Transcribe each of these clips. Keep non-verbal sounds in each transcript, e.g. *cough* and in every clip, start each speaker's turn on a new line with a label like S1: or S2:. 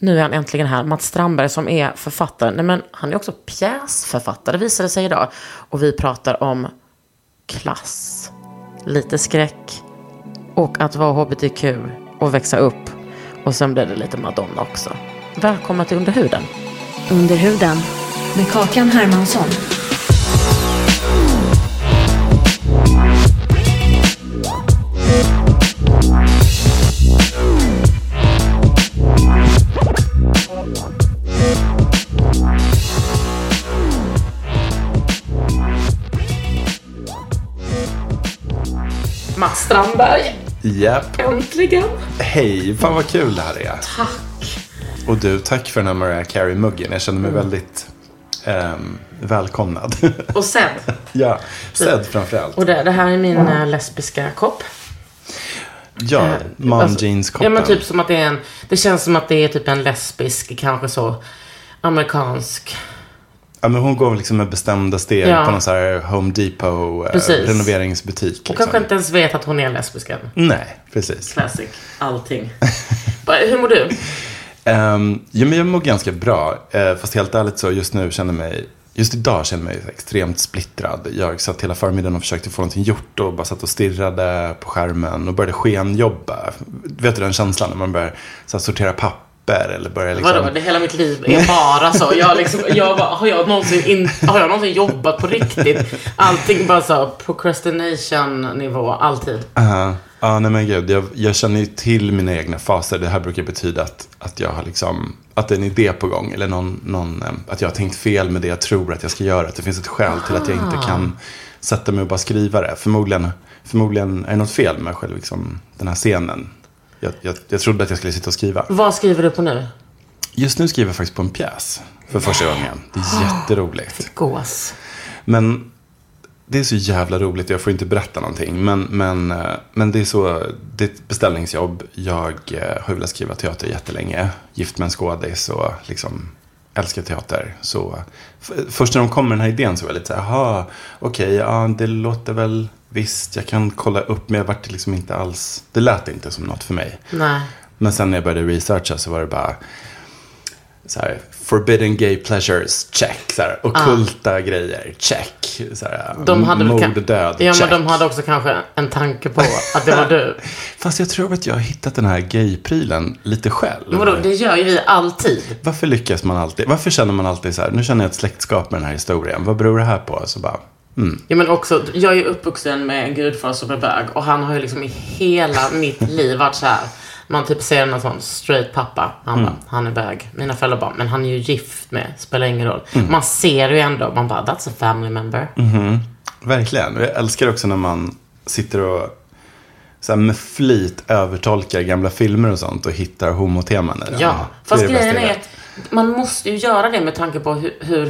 S1: Nu är han äntligen här, Mats Strandberg som är författare. Nej, men han är också pjäsförfattare visade det sig idag. Och vi pratar om klass, lite skräck och att vara hbtq och växa upp. Och sen blir det lite Madonna också. Välkomna till Under huden.
S2: Under huden med Kakan Hermansson.
S1: Mats Strandberg,
S3: Japp.
S1: äntligen.
S3: Hej, fan vad kul det här är.
S1: Tack.
S3: Och du, tack för den här Mariah Carey-muggen. Jag känner mig väldigt ehm, välkomnad.
S1: Och sen, *laughs*
S3: ja, sedd framförallt.
S1: och det, det här är min eh, lesbiska kopp.
S3: Ja, mom
S1: Alltså,
S3: jeans-koppen.
S1: Ja men typ som att det är en, det känns som att det är typ en lesbisk, kanske så amerikansk.
S3: Ja, men hon går liksom med bestämda steg
S1: Ja.
S3: på någon så här Home Depot eh,
S1: Precis.
S3: renoveringsbutik.
S1: Och
S3: Liksom.
S1: kanske inte ens vet att hon är lesbisk än.
S3: Nej, precis.
S1: Classic. Allting. *laughs* Hur mår du?
S3: Um, ja, men jag mår ganska bra. Eh, fast helt ärligt så just nu känner mig, just idag känner jag mig extremt splittrad. Jag satt hela förmiddagen och försökte få någonting gjort och bara satt och stirrade på skärmen och började skenjobba. Vet du den känslan när man börjar så här, sortera papper eller börjar liksom...
S1: Vadå, det hela mitt liv är bara så. Jag liksom, jag bara, har, jag någonsin in, har jag någonsin jobbat på riktigt? Allting bara så procrastination-nivå, alltid.
S3: Ja, ja, nej men gud. Jag, jag känner ju till mina egna faser. Det här brukar betyda att, att jag har liksom, att det är en idé på gång. Eller någon, någon, att jag har tänkt fel med det jag tror att jag ska göra. Att det finns ett skäl till att jag inte kan sätta mig och bara skriva det. Förmodligen, förmodligen är det något fel med själv, liksom, den här scenen. Jag, jag, jag trodde att jag skulle sitta och skriva.
S1: Vad skriver du på nu?
S3: Just nu skriver jag faktiskt på en pjäs. För första gången. Det är jätteroligt. *gasps*
S1: Gås.
S3: Men det är så jävla roligt. Jag får inte berätta någonting. Men, men, eh, men det är så. Det är ett beställningsjobb. Jag eh, har velat skriva teater jättelänge. Gift med en skådis och liksom älskar teater. Så först när de kom med den här idén så var jag lite så här, okej, ja, det låter väl visst. Jag kan kolla upp, men jag vart liksom inte alls, det lät inte som något för mig.
S1: Nej.
S3: Men sen när jag började researcha så var det bara så här, forbidden gay pleasures, check. Så här, ockulta grejer, check. Så här,
S1: Ah. De hade
S3: mord
S1: kan-
S3: död,
S1: Ja,
S3: check.
S1: men de hade också kanske en tanke på att det var du. *laughs*
S3: Fast jag tror att jag har hittat den här gay-prylen lite själv.
S1: Men vadå, det gör ju vi alltid.
S3: Varför lyckas man alltid? Varför känner man alltid så här, nu känner jag ett släktskap med den här historien. Vad beror det här på? Så bara,
S1: Ja, men också, jag är ju uppvuxen med en gudfar som är bög och han har ju liksom i hela *laughs* mitt liv varit så här. Man typ ser någon sån straight pappa. Han bara, han är bög. Mina föräldrar bara, men han är ju gift med, spelar ingen roll. Man ser ju ändå, man bara, that's a family member.
S3: verkligen. Och jag älskar också när man sitter och så här, med flit övertolkar gamla filmer och sånt och hittar homoteman i dem.
S1: Ja,
S3: Det
S1: fast grejen är att man måste ju göra det med tanke på hur, hur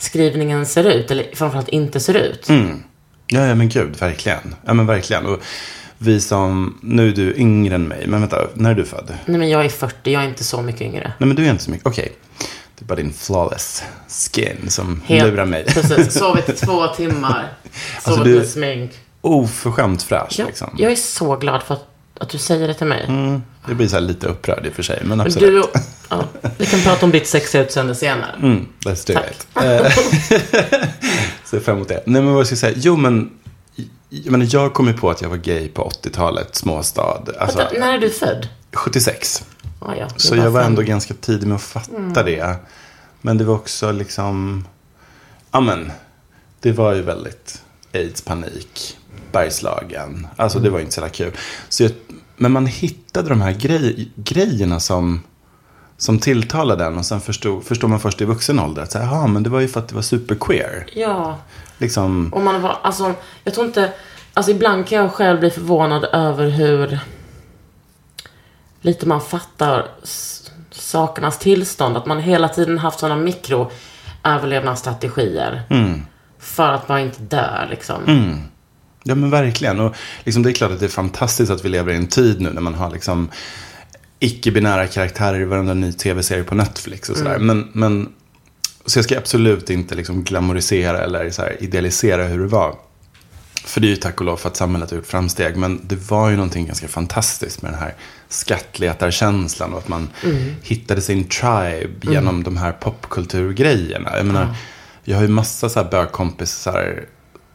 S1: historieskrivningen ser ut, eller framförallt inte ser ut.
S3: Ja, ja, men gud, verkligen. Ja, men verkligen. Och vi som, nu är du yngre än mig, men vänta, när är du född?
S1: Nej, men jag är 40, jag är inte så mycket yngre.
S3: Nej, men du är inte så mycket, okej. Det är bara din flawless skin som
S1: Helt-
S3: lurar mig.
S1: Precis, *laughs* sovit två timmar. Sovit
S3: Alltså, du-
S1: med smink.
S3: Oförskämt fräsch,
S1: Jag,
S3: liksom.
S1: jag är så glad för att, att du säger det till mig.
S3: Mm, jag blir så här lite upprörd i och för sig, men
S1: Men
S3: absolut.
S1: du, ja, *laughs* kan prata om ditt sexiga utseende senare.
S3: Mm, let's do
S1: Tack.
S3: it. Eh, *laughs* Ser fram emot det. Nej, men vad ska jag säga? Jo, men jag, menar, jag kom ju på att jag var gay på 80-talet, småstad. Alltså,
S1: Vänta, när är du född?
S3: 76.
S1: Ja, ja,
S3: Så jag var ändå ganska tidig med att fatta det. Men det var också liksom, ja men, det var ju väldigt aids-panik, Bergslagen. Alltså det var ju inte så jävla kul. Så jag, men man hittade de här grej, grejerna som, som tilltalade den. Och sen förstod, förstod man först i vuxen ålder att "Jaha, men det var ju för att det var superqueer.
S1: Ja,
S3: Liksom,
S1: och man var, alltså, jag tror inte, alltså ibland kan jag själv bli förvånad över hur lite man fattar sakernas tillstånd. Att man hela tiden haft sådana mikroöverlevnadsstrategier. För att bara inte dö liksom.
S3: Ja men verkligen. Och liksom, det är klart att det är fantastiskt att vi lever i en tid nu när man har liksom icke-binära karaktärer i varenda ny tv-serie på Netflix och sådär. Men, men, så jag ska absolut inte liksom glamorisera eller så här idealisera hur det var. För det är ju tack och lov för att samhället har gjort framsteg. Men det var ju någonting ganska fantastiskt med den här skattletarkänslan. Och att man hittade sin tribe genom de här popkulturgrejerna. Jag menar, jag har ju massa så här bögkompisar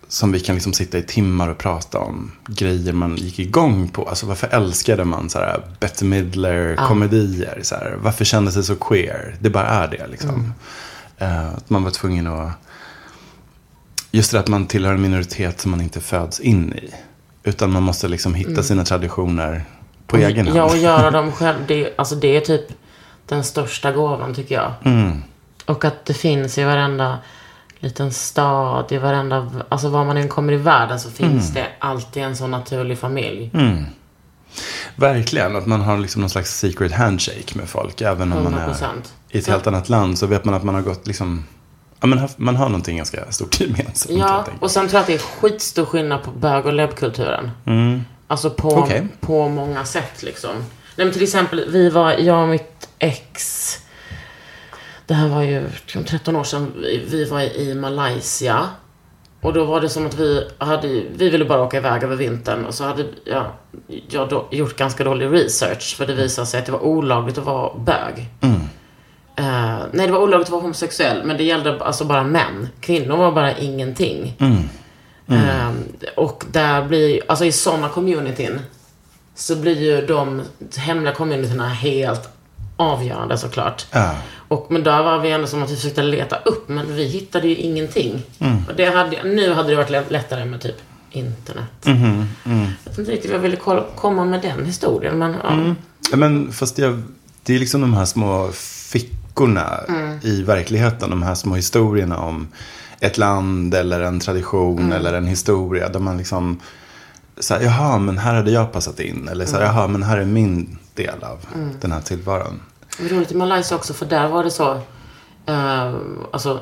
S3: som vi kan liksom sitta i timmar och prata om. Grejer man gick igång på. Alltså varför älskade man så här Bette Midler-komedier? Här, varför kändes det så queer? Det bara är det liksom. Eh, att man var tvungen att... Just det att man tillhör en minoritet som man inte föds in i. Utan man måste liksom hitta sina traditioner på egen hand.
S1: Ja, och göra dem *laughs* själv. Det, alltså det är typ den största gåvan tycker jag.
S3: Mm.
S1: Och att det finns i varenda liten stad, i varenda, alltså var man än kommer i världen så finns
S3: Mm.
S1: det alltid en sån naturlig familj.
S3: Verkligen, att man har liksom någon slags secret handshake med folk. Även om man är
S1: 100%.
S3: i ett helt annat land så vet man att man har gått liksom... Ja, men haft- man har någonting ganska stort *laughs* gemensamt.
S1: Ja, och sen tror jag att det är skitstor skillnad på bög och lebbkulturen. Alltså på,
S3: Mm. Okej.
S1: på många sätt liksom. Nej, men till exempel, vi var, jag och mitt ex, det här var ju om 13 år sedan, vi, var i Malaysia. Och då var det som att vi hade, vi ville bara åka iväg över vintern och så hade jag, jag då gjort ganska dålig research för det visade sig att det var olagligt att vara bög. Eh, nej, det var olagligt att vara homosexuell, men det gällde alltså bara män. Kvinnor var bara ingenting. Eh, och där blir, alltså i sådana communityn, så blir ju de hemliga communityna helt avgörande såklart.
S3: Ja.
S1: Och, men där var vi ändå som att vi försökte leta upp, men vi hittade ju ingenting. Och det hade, nu hade det varit lätt- lättare med typ internet. Jag vet inte riktigt vad jag ville komma med den historien, men ja.
S3: Ja, men fast jag, det är liksom de här små fickorna
S1: Mm.
S3: i verkligheten. De här små historierna om ett land eller en tradition
S1: Mm.
S3: eller en historia. Där man liksom, så här, jaha, men här hade jag passat in. Eller så här,
S1: Mm.
S3: jaha, men här är min del av den här tillvaron.
S1: Det var roligt i Malaysia också, för där var det så, eh, alltså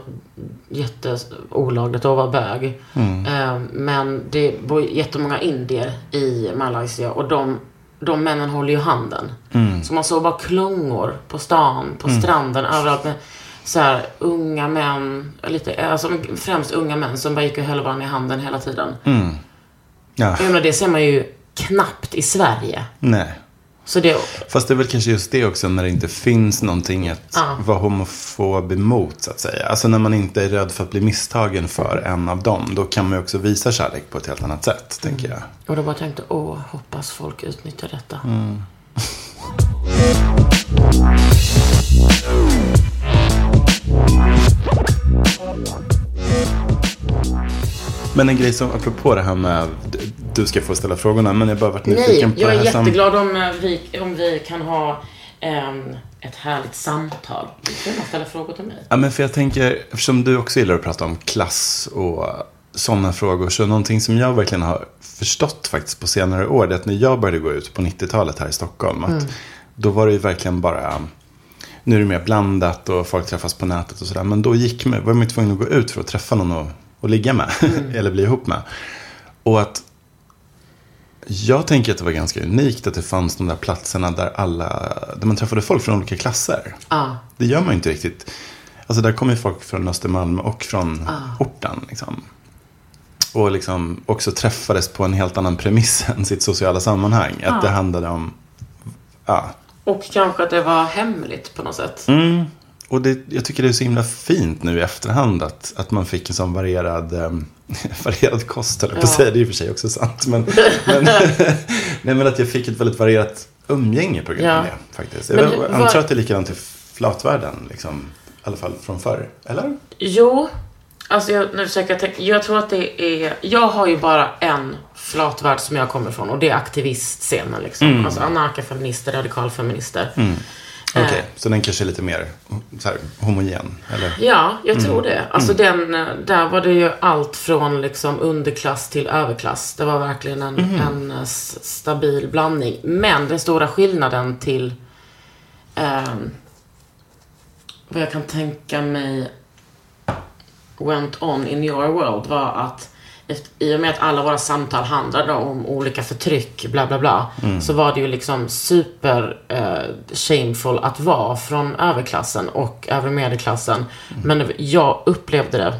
S1: jätteolagligt att vara bög. Eh, men det bor jättemånga indier i Malaysia och de, de männen håller ju handen. Så man såg bara klungor på stan, på stranden, överallt med så här unga män, lite, alltså främst unga män som bara gick och höll varandra i handen hela tiden.
S3: Ja,
S1: Jag menar, det ser man ju knappt i Sverige.
S3: nej.
S1: Så det,
S3: Fast det är väl kanske just det också när det inte finns någonting att
S1: Ja.
S3: vara homofob emot så att säga. Alltså när man inte är rädd för att bli misstagen för en av dem. Då kan man ju också visa kärlek på ett helt annat sätt, tänker jag.
S1: och då bara tänkte, åh, hoppas folk utnyttjar detta.
S3: Men en grej som, apropå det här med, du ska få ställa frågorna, men jag har bara varit
S1: Nej,
S3: nyfiken på
S1: jag
S3: det
S1: är
S3: här som...
S1: jätteglad om eh, vi, om vi kan ha ehm, ett härligt samtal. Du kan bara ställa frågor till mig.
S3: Ja, men för jag tänker, eftersom du också gillar att prata om klass och sådana frågor, så någonting som jag verkligen har förstått faktiskt på senare år, det är att när jag började gå ut på 90-talet här i Stockholm, att då var det ju verkligen bara, nu är det mer blandat och folk träffas på nätet och sådär, men då gick var man ju tvungen att gå ut för att träffa någon och, och ligga med, *laughs* eller bli ihop med. Och att jag tänker att det var ganska unikt att det fanns de där platserna där alla, där man träffade folk från olika klasser.
S1: Ja.
S3: Det gör man ju inte riktigt. Alltså där kommer ju folk från Östermalm och från orten. Liksom. Och liksom också träffades på en helt annan premiss *laughs* än sitt sociala sammanhang. Att det handlade om, ja.
S1: Och kanske att det var hemligt på något sätt.
S3: Mm. Och det, jag tycker det är så himla fint nu i efterhand att, att man fick en sån varierad, um, *laughs* varierad kost, eller på
S1: Ja.
S3: säga. Det är i och för sig också sant. Men, men, *laughs* nej, men att jag fick ett väldigt varierat umgänge på grund av
S1: Ja.
S3: det. Faktiskt.
S1: Men
S3: Jag antar
S1: vad-
S3: att det är likadant i flatvärlden. Liksom, I alla fall från förr. Eller?
S1: Jo, alltså jag, nu försöker jag tänka. Jag tror att det är, jag har ju bara en flatvärld som jag kommer ifrån och det är aktivistscenen liksom.
S3: Mm.
S1: Alltså anarkafeminister, radikalfeminister.
S3: Okej,
S1: Eh.
S3: så den kanske är lite mer så här, homogen? Eller?
S1: Ja, jag tror det. Alltså den, eh, där var det ju allt från liksom underklass till överklass. Det var verkligen en, en eh, stabil blandning. Men den stora skillnaden till ehm, vad jag kan tänka mig went on in your world var att i och med att alla våra samtal handlade om olika förtryck, bla bla bla, så var det ju liksom super eh, shameful att vara från överklassen och övre medelklassen. Men jag upplevde det.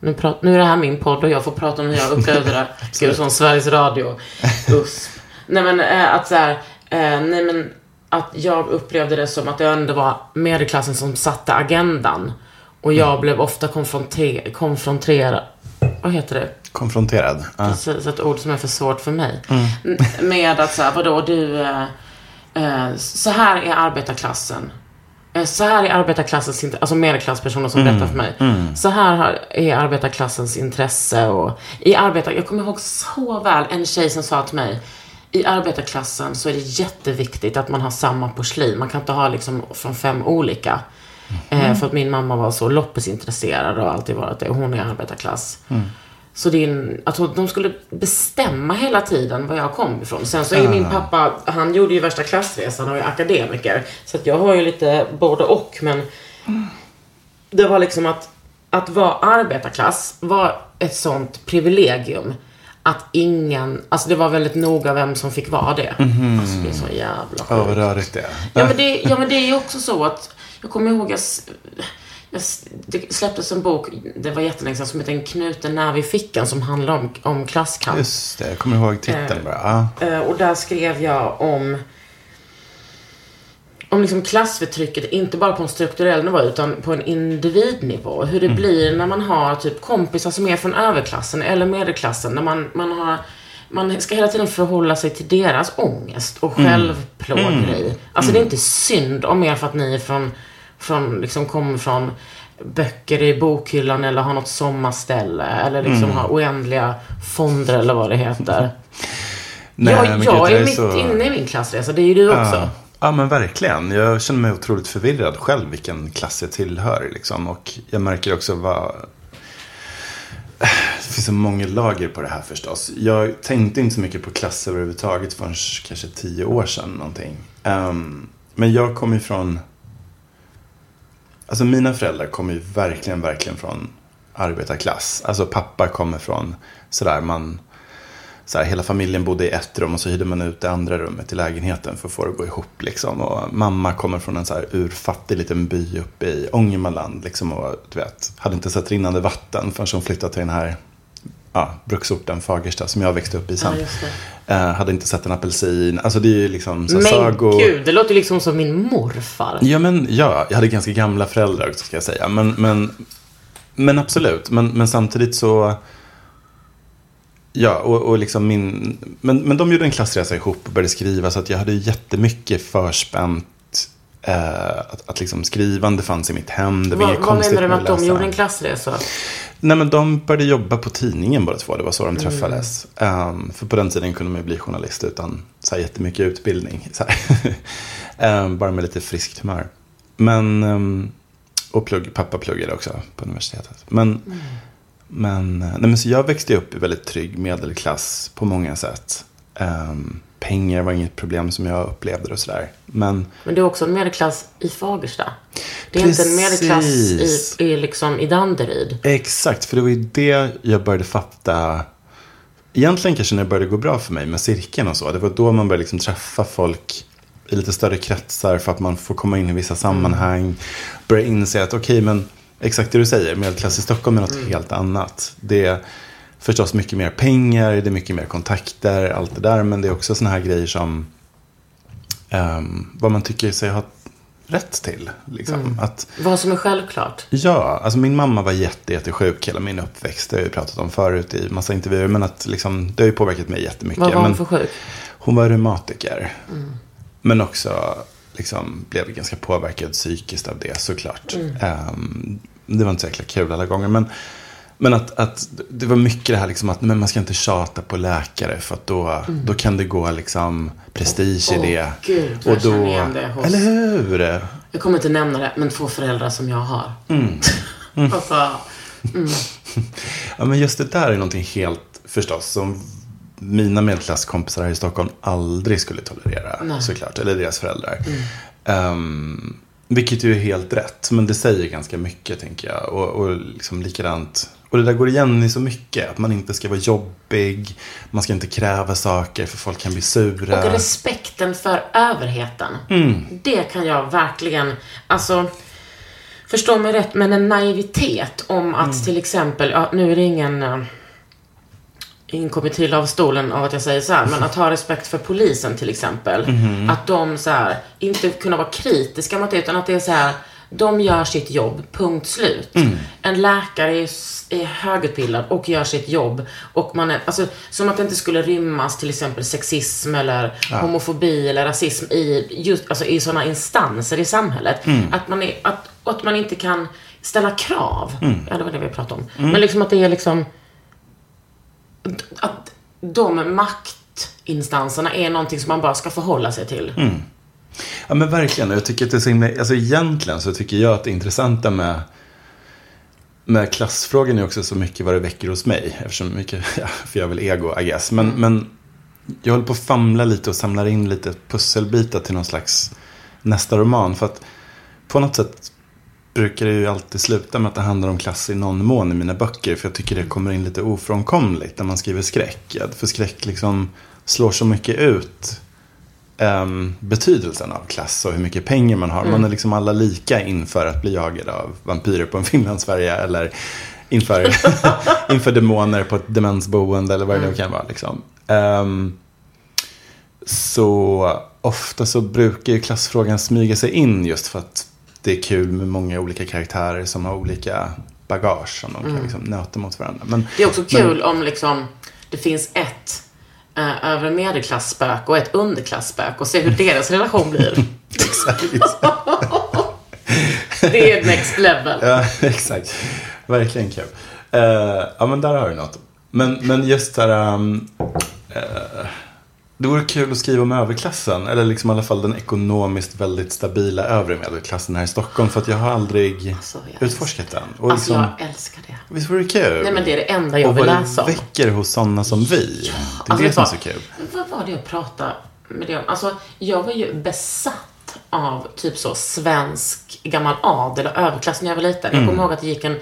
S1: Nu, prat, nu är det här min podd och jag får prata om hur jag upplevde det. *laughs* Gud, som Sveriges Radio. *laughs* USP. Nej men eh, att så här, eh, nej men att jag upplevde det som att det ändå var medelklassen som satte agendan. Och jag blev ofta konfronter- konfronterad, vad heter det?
S3: Konfronterad? Ja.
S1: Precis, ett ord som är för svårt för mig. N- Med att så här, vadå, du, eh, eh, så här är arbetarklassen. Eh, Så här är arbetarklassens, alltså medelklasspersoner som berättar för mig. Så här är arbetarklassens intresse och i arbetar, jag kommer ihåg så väl en tjej som sa till mig i arbetarklassen så är det jätteviktigt att man har samma porslin. Man kan inte ha liksom från fem olika. Eh, för att min mamma var så loppisintresserad och alltid varit det. Och hon är arbetarklass. Så det är en, alltså, de skulle bestämma hela tiden var jag kom ifrån. Sen så är min pappa, han gjorde ju värsta klassresan och är akademiker. Så att jag har ju lite både och. Men det var liksom att, att vara arbetarklass var ett sånt privilegium. Att ingen, alltså det var väldigt noga vem som fick vara det. Alltså det är så jävla sjukt.
S3: Ja, vad rörigt det är.
S1: Ja men, det, ja men det är ju också så att, jag kommer ihåg jag, jag, det släpptes en bok, det var jättelänge sedan, som heter En knuten näve i fickan som handlar om, om klasskamp.
S3: Just det, jag kommer ihåg titeln bara. Ja.
S1: Eh, och där skrev jag om om liksom klassförtrycket, inte bara på en strukturell nivå utan på en individnivå. Hur det blir när man har typ kompisar som är från överklassen eller medelklassen. När man, man har man ska hela tiden förhålla sig till deras ångest och självplågeri. Alltså det är inte synd om er för att ni är från, från liksom kommer från böcker i bokhyllan eller har något sommarställe eller liksom har oändliga fonder eller vad det heter.
S3: Nej,
S1: jag jag är
S3: är
S1: mitt
S3: så-
S1: inne i min klassresa, det är ju du också.
S3: Ja ja, men verkligen. Jag känner mig otroligt förvirrad själv vilken klass jag tillhör. Liksom. Och jag märker också vad... Det finns så många lager på det här förstås. Jag tänkte inte så mycket på klass överhuvudtaget förrän kanske tio år sedan någonting. Um, men jag kommer ifrån... Alltså mina föräldrar kommer ju verkligen, verkligen från arbetarklass. Alltså pappa kommer från sådär man så här, hela familjen bodde i ett rum och så hyrde man ut det andra rummet i lägenheten för att få det att gå ihop. Liksom. Och mamma kommer från en så här urfattig liten by uppe i Ångermanland. Liksom, och du vet, hade inte sett rinnande vatten förrän hon flyttade till den här ja, bruksorten Fagersta som jag växte upp i sen.
S1: Ja.
S3: Eh, hade inte sett en apelsin. Alltså det är ju liksom så
S1: Men
S3: sagor.
S1: gud, det låter liksom som min morfar.
S3: Ja, men ja, jag hade ganska gamla föräldrar också ska jag säga. Men, men, men absolut, men, men samtidigt så... Ja, och, och liksom min... Men, men de gjorde en klassresa ihop och började skriva så att jag hade jättemycket förspänt. Eh, att, att liksom skrivande fanns i mitt hem. Det var
S1: Vad, vad menar du med att de gjorde en klassresa?
S3: Nej, men de började jobba på tidningen båda två. Det var så de träffades. Ehm, för på den tiden kunde man ju bli journalist utan så här jättemycket utbildning. *laughs* Ehm, bara med lite friskt humör. Men, ehm, och plugg, pappa pluggade också på universitetet. Men, men, eh, nej, men så jag växte upp i väldigt trygg medelklass på många sätt. Ehm, pengar var inget problem som jag upplevde och sådär. Men
S1: Men det är också en medelklass i Fagersta. Det är inte en medelklass i,
S3: Precis.
S1: i, liksom, i Danderyd.
S3: Exakt, för det var ju det jag började fatta. Egentligen kanske när det började gå bra för mig med cirkeln och så. Det var då man började liksom träffa folk i lite större kretsar för att man får komma in i vissa sammanhang. Börja inse att okej, men exakt det du säger, medelklass i Stockholm är något helt annat. Det är förstås mycket mer pengar, det är mycket mer kontakter, allt det där. Men det är också såna här grejer som ehm, vad man tycker sig ha rätt till. Liksom. Att,
S1: Vad som är självklart.
S3: Ja, alltså min mamma var jätte, jättesjuk hela min uppväxt. Det har jag ju pratat om förut i massa intervjuer. Men att liksom, det har ju påverkat mig jättemycket.
S1: Vad var hon
S3: men
S1: för sjuk?
S3: hon var reumatiker. Men också liksom, blev ganska påverkad psykiskt av det såklart. Ehm, det var inte så jäkla kul alla gånger. Men, men att, att det var mycket det här liksom att men man ska inte tjata på läkare. För att då, då kan det gå liksom prestige i
S1: Åh,
S3: det.
S1: gud, vad jag känner igen det hos-
S3: Eller hur?
S1: Jag kommer inte nämna det, men två föräldrar som jag har.
S3: Mm. *laughs*
S1: alltså, *laughs*
S3: Ja, men just det där är någonting helt förstås som mina medelklasskompisar här i Stockholm aldrig skulle tolerera såklart. Eller deras föräldrar. Ehm, vilket ju är helt rätt. Men det säger ganska mycket tänker jag. Och, och liksom likadant. Och det där går igen i så mycket. Att man inte ska vara jobbig. Man ska inte kräva saker för folk kan bli sura.
S1: och respekten för överheten. Det kan jag verkligen, alltså, förstå mig rätt, men en naivitet om att till exempel, ja, nu är det ingen, kommer till av stolen av att jag säger så här, men att ha respekt för polisen till exempel. Att de så här, inte kunna vara kritiska mot det, utan att det är så här, de gör sitt jobb, punkt slut. En läkare är, är högutbildad och gör sitt jobb. Och man är, alltså, som att det inte skulle rymmas till exempel sexism eller homofobi eller rasism i, just, alltså, i sådana instanser i samhället. Att, man är, att, att man inte kan ställa krav. Ja, det var det vi pratade om. Men liksom att det är liksom att de maktinstanserna är någonting som man bara ska förhålla sig till.
S3: Ja men verkligen. Jag tycker att det är så himla, alltså egentligen så tycker jag att det intressanta med, med klassfrågan är också så mycket vad det väcker hos mig. Eftersom mycket, *laughs* ja, för jag har väl ego I guess. Men, men jag håller på att famla lite och samlar in lite pusselbitar till någon slags nästa roman. För att på något sätt brukar det ju alltid sluta med att det handlar om klass i någon mån i mina böcker. För jag tycker det kommer in lite ofrånkomligt när man skriver skräck. För skräck liksom slår så mycket ut ehm, betydelsen av klass och hur mycket pengar man har. Man är liksom alla lika inför att bli jagad av vampyrer på en *laughs* Finlandsfärja eller inför, *laughs* inför demoner på ett demensboende eller vad det nu kan vara. Liksom. Ehm, så ofta så brukar ju klassfrågan smyga sig in just för att det är kul med många olika karaktärer som har olika bagage som de kan liksom nöta mot varandra. Men,
S1: Det är också kul om liksom det finns ett eh, övre medelklassspök och ett underklassspök och se hur deras relation blir. *laughs*
S3: exakt.
S1: Det är next level.
S3: Ja, *laughs* exakt. Verkligen kul. Eh, ja, men där har du något. Men, men just där... Um, eh, det vore kul att skriva om överklassen. Eller liksom i alla fall den ekonomiskt väldigt stabila övre medelklassen här i Stockholm. För att jag har aldrig
S1: Alltså, jag
S3: utforskat den. Och
S1: Alltså
S3: liksom,
S1: jag älskar det.
S3: Visst vore det kul?
S1: Nej men det är det enda jag
S3: och
S1: vill
S3: vad
S1: läsa
S3: det
S1: om.
S3: väcker hos sådana som vi. Det är
S1: Alltså,
S3: det som är så
S1: vad?
S3: kul.
S1: Vad var det jag pratade med det om? Alltså, jag var ju besatt av typ så svensk gammal adel och överklass när jag var liten.
S3: Mm.
S1: Jag kommer ihåg att det gick en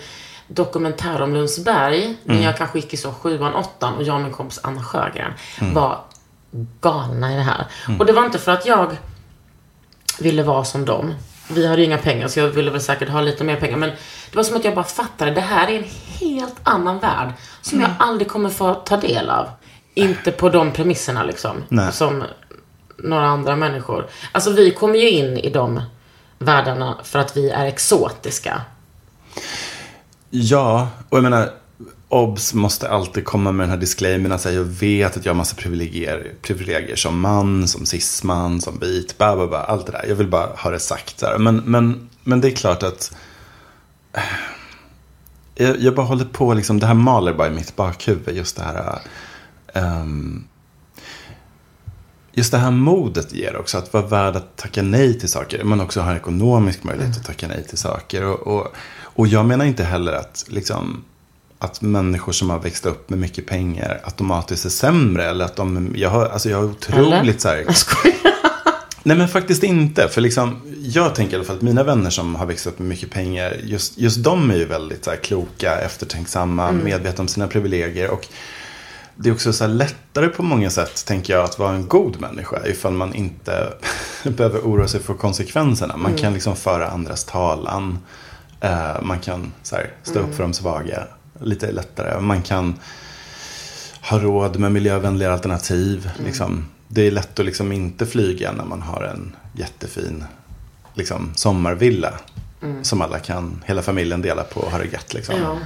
S1: dokumentär om Lundsberg när jag kanske gick i så sjuan, åttan och jag och min kompis Anna Sjögren
S3: Mm.
S1: var galna i det här. Och det var inte för att jag ville vara som dem. Vi hade ju inga pengar så jag ville väl säkert ha lite mer pengar. Men det var som att jag bara fattade, det här är en helt annan värld som jag aldrig kommer få ta del av. Inte på de premisserna liksom.
S3: Nej.
S1: Som några andra människor. Alltså vi kommer ju in i de världarna för att vi är exotiska.
S3: Ja, och jag menar, OBS måste alltid komma med den här disclaimern att säga jag vet att jag har massa privilegier, privilegier som man, som cisman, som vit, ba, ba, ba, allt det där. Jag vill bara ha det sagt. Så här. Men, men, men det är klart att eh, jag, jag bara håller på, liksom, det här maler bara i mitt bakhuvud, just det här um, Just det här modet ger också, att vara värd att tacka nej till saker. Men också ha ekonomisk möjlighet att tacka nej till saker. Och, och, och jag menar inte heller att, liksom, att människor som har växt upp med mycket pengar automatiskt är sämre. Eller att de, jag har, alltså jag har otroligt så här,
S1: Jag skojar.
S3: Nej men faktiskt inte. För liksom, jag tänker i alla fall att mina vänner som har växt upp med mycket pengar, just, just de är ju väldigt så här, kloka, eftertänksamma, medvetna om sina privilegier. Och det är också så lättare på många sätt, tänker jag, att vara en god människa. Ifall man inte *laughs* behöver oroa sig för konsekvenserna. Man kan liksom föra andras talan. Eh, man kan så här, stå upp för de svaga lite lättare. Man kan ha råd med miljövänligare alternativ. Liksom. Det är lätt att liksom inte flyga när man har en jättefin liksom, sommarvilla. Som alla kan, hela familjen dela på och ha det gött. Liksom.
S1: Ja.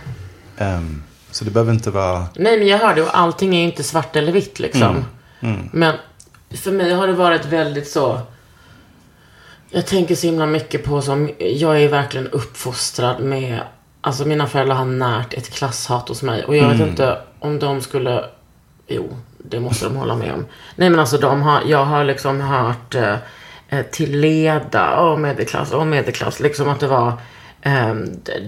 S3: Ehm, så det behöver inte vara...
S1: Nej, men jag hörde och allting är inte svart eller vitt liksom. Men för mig har det varit väldigt så. Jag tänker så himla mycket på som, jag är verkligen uppfostrad med, alltså mina föräldrar har närt ett klasshat hos mig. Och jag vet inte om de skulle, jo, det måste de hålla med om. Nej men alltså de har, jag har liksom hört eh, eh, till leda, och medelklass, och medelklass, liksom att det var ehm, det,